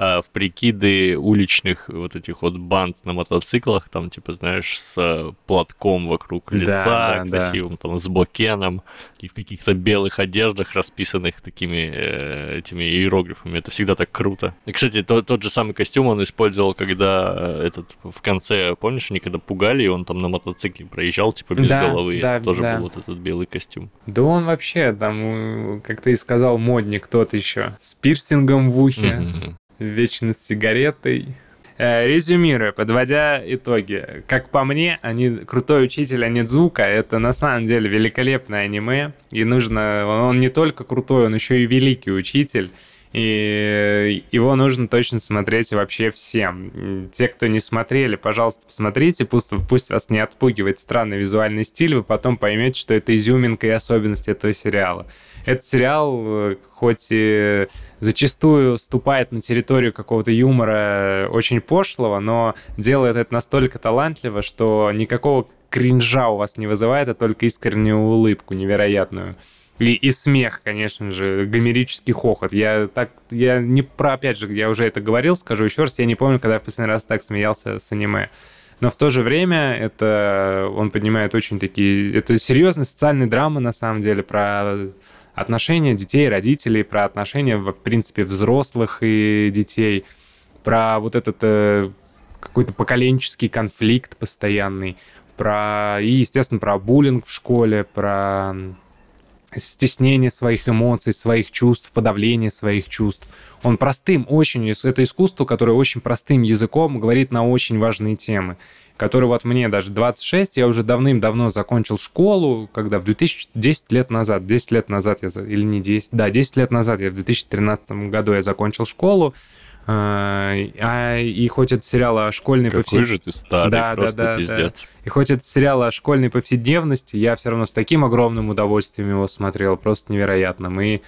в прикиды уличных вот этих вот банд на мотоциклах, там, типа, знаешь, с платком вокруг лица, да, красивым, да. там, с бокеном, и в каких-то белых одеждах, расписанных такими э, этими иероглифами. Это всегда так круто. И, кстати, то, тот же самый костюм он использовал, когда э, этот в конце, помнишь, они когда пугали, и он там на мотоцикле проезжал, типа, без да, головы. Да, это тоже да. был вот этот белый костюм. Да он вообще там, как ты и сказал, модник тот еще, с пирсингом в ухе. Mm-hmm вечно с сигаретой. Э, резюмируя, подводя итоги, как по мне, они, крутой учитель Анидзука, это на самом деле великолепное аниме, и нужно, он не только крутой, он еще и великий учитель, и его нужно точно смотреть вообще всем. Те, кто не смотрели, пожалуйста, посмотрите, пусть, пусть вас не отпугивает странный визуальный стиль, вы потом поймете, что это изюминка и особенность этого сериала. Этот сериал, хоть и зачастую ступает на территорию какого-то юмора очень пошлого, но делает это настолько талантливо, что никакого кринжа у вас не вызывает, а только искреннюю улыбку невероятную. И, и смех, конечно же, гомерический хохот. Я так, я не про, опять же, я уже это говорил, скажу еще раз, я не помню, когда я в последний раз так смеялся с аниме. но в то же время это он поднимает очень такие... Это серьезная социальная драма, на самом деле, про отношения детей, родителей, про отношения, в принципе, взрослых и детей, про вот этот э, какой-то поколенческий конфликт постоянный, про и, естественно, про буллинг в школе, про стеснение своих эмоций, своих чувств, подавление своих чувств. Он простым очень, это искусство, которое очень простым языком говорит на очень важные темы, которые вот мне даже 26, я уже давным-давно закончил школу, когда в 2010 лет назад, 10 лет назад я, или не 10, да, 10 лет назад я в 2013 году я закончил школу, а, а, и хоть это сериал о школьной повседневности... Какой же ты старый, да, просто да, да, пиздец. Да. И хоть это сериал о школьной повседневности, я все равно с таким огромным удовольствием его смотрел, просто невероятным. И,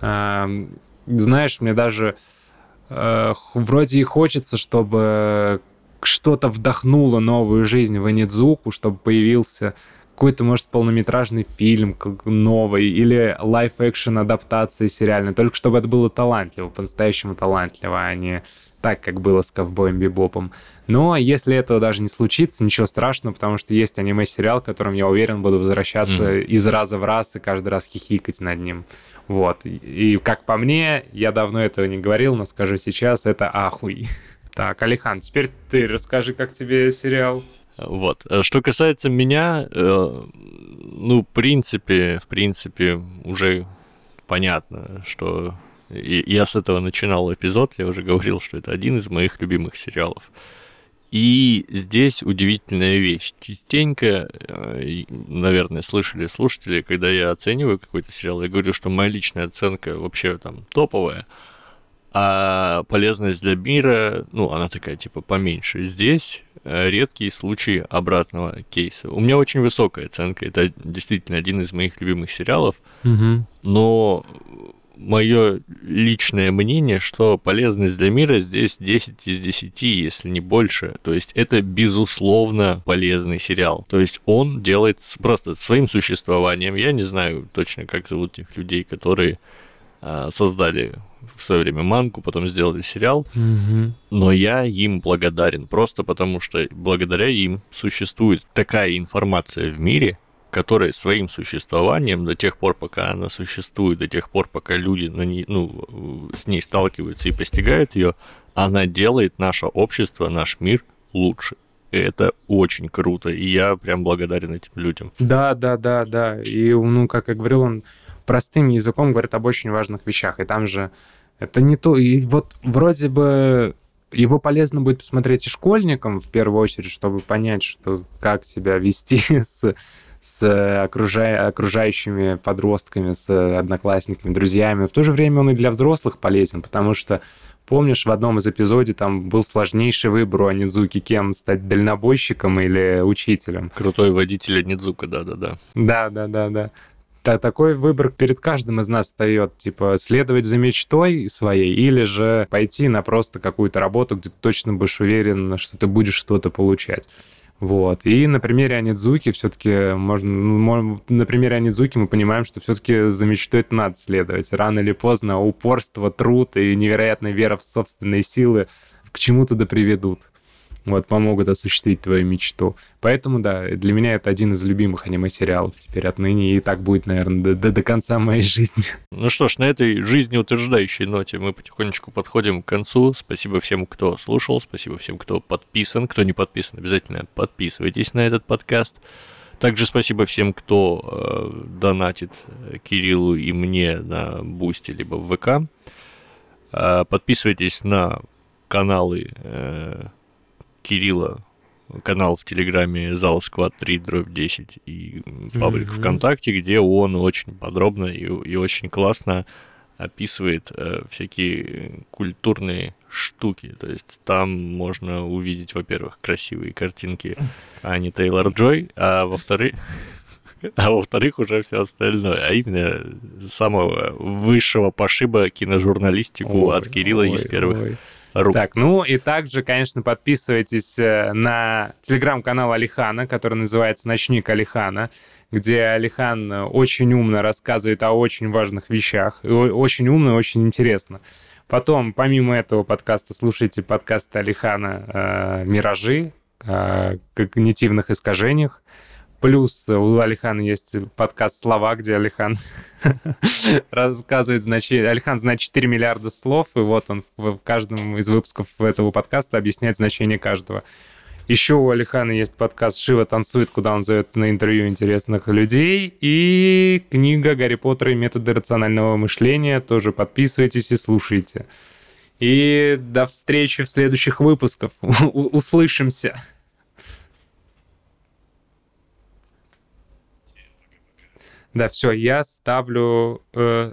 э, знаешь, мне даже э, вроде и хочется, чтобы что-то вдохнуло новую жизнь в Анидзуку, чтобы появился какой-то, может, полнометражный фильм новый или лайф-экшен адаптация сериальная, только чтобы это было талантливо, по-настоящему талантливо, а не так, как было с Ковбоем Бибопом. Но если этого даже не случится, ничего страшного, потому что есть аниме-сериал, которым, я уверен, буду возвращаться mm-hmm. из раза в раз и каждый раз хихикать над ним. Вот. И, как по мне, я давно этого не говорил, но скажу сейчас, это ахуй. [laughs] Так, Алихан, теперь ты расскажи, как тебе сериал. Вот. Э, что касается меня, э, ну, в принципе, в принципе, уже понятно, что и я с этого начинал эпизод, я уже говорил, что это один из моих любимых сериалов. И здесь удивительная вещь. Частенько, э, наверное, слышали слушатели, когда я оцениваю какой-то сериал, я говорю, что моя личная оценка вообще там топовая, а полезность для мира, ну, она такая, типа, поменьше. Здесь э, редкие случаи обратного кейса. У меня очень высокая оценка. Это действительно один из моих любимых сериалов. Угу. Но мое личное мнение, что полезность для мира здесь 10 из 10, если не больше. То есть это безусловно полезный сериал. То есть он делает просто своим существованием. Я не знаю точно, как зовут тех людей, которые а, создали в свое время манку, потом сделали сериал. Угу. Но я им благодарен просто потому, что благодаря им существует такая информация в мире, которая своим существованием до тех пор, пока она существует, до тех пор, пока люди на ней, ну, с ней сталкиваются и постигают ее, она делает наше общество, наш мир лучше. И это очень круто, и я прям благодарен этим людям. Да, да, да, да. И, ну, как я говорил, он простым языком говорит об очень важных вещах. И там же это не то. И вот вроде бы его полезно будет посмотреть и школьникам в первую очередь, чтобы понять, что как себя вести [laughs] с с окружа... окружающими подростками, с одноклассниками, друзьями. В то же время он и для взрослых полезен, потому что Помнишь, в одном из эпизодов там был сложнейший выбор у Анидзуки, кем стать дальнобойщиком или учителем. Крутой водитель Анидзука, да-да-да. Да-да-да-да такой выбор перед каждым из нас встает, типа, следовать за мечтой своей или же пойти на просто какую-то работу, где ты точно будешь уверен, что ты будешь что-то получать. Вот. И на примере Анидзуки все-таки можно, ну, на примере Анидзуки мы понимаем, что все-таки за мечтой это надо следовать. Рано или поздно упорство, труд и невероятная вера в собственные силы к чему-то да приведут вот, помогут осуществить твою мечту. Поэтому, да, для меня это один из любимых аниме-сериалов теперь отныне, и так будет, наверное, до, до, конца моей жизни. [laughs] Ну что ж, на этой жизнеутверждающей ноте мы потихонечку подходим к концу. Спасибо всем, кто слушал, спасибо всем, кто подписан. Кто не подписан, обязательно подписывайтесь на этот подкаст. Также спасибо всем, кто э, донатит Кириллу и мне на Бусти либо в ВК. Э, подписывайтесь на каналы э, Кирилла канал в Телеграме Зал Сквад 3 дробь 10 и паблик mm-hmm. ВКонтакте, где он очень подробно и, и очень классно описывает э, всякие культурные штуки. То есть там можно увидеть, во-первых, красивые картинки Ани Тейлор Джой, а во-вторых, [laughs] а во-вторых, уже все остальное, а именно самого высшего пошиба киножурналистику ой, от Кирилла ой, из первых ой ру. Так, ну и также, конечно, подписывайтесь э, на телеграм-канал Алихана, который называется «Ночник Алихана», где Алихан э, очень умно рассказывает о очень важных вещах. И очень умно и очень интересно. Потом, помимо этого подкаста, слушайте подкаст Алихана э, «Миражи», когнитивных искажениях. Плюс у Алихана есть подкаст «Слова», где Алихан [laughs] рассказывает значение. Алихан знает 4 миллиарда слов, и вот он в каждом из выпусков этого подкаста объясняет значение каждого. Еще у Алихана есть подкаст «Шива танцует», куда он зовет на интервью интересных людей. И книга «Гарри Поттер и методы рационального мышления». Тоже подписывайтесь и слушайте. И до встречи в следующих выпусках. [laughs] Услышимся. Да, все, я ставлю... Э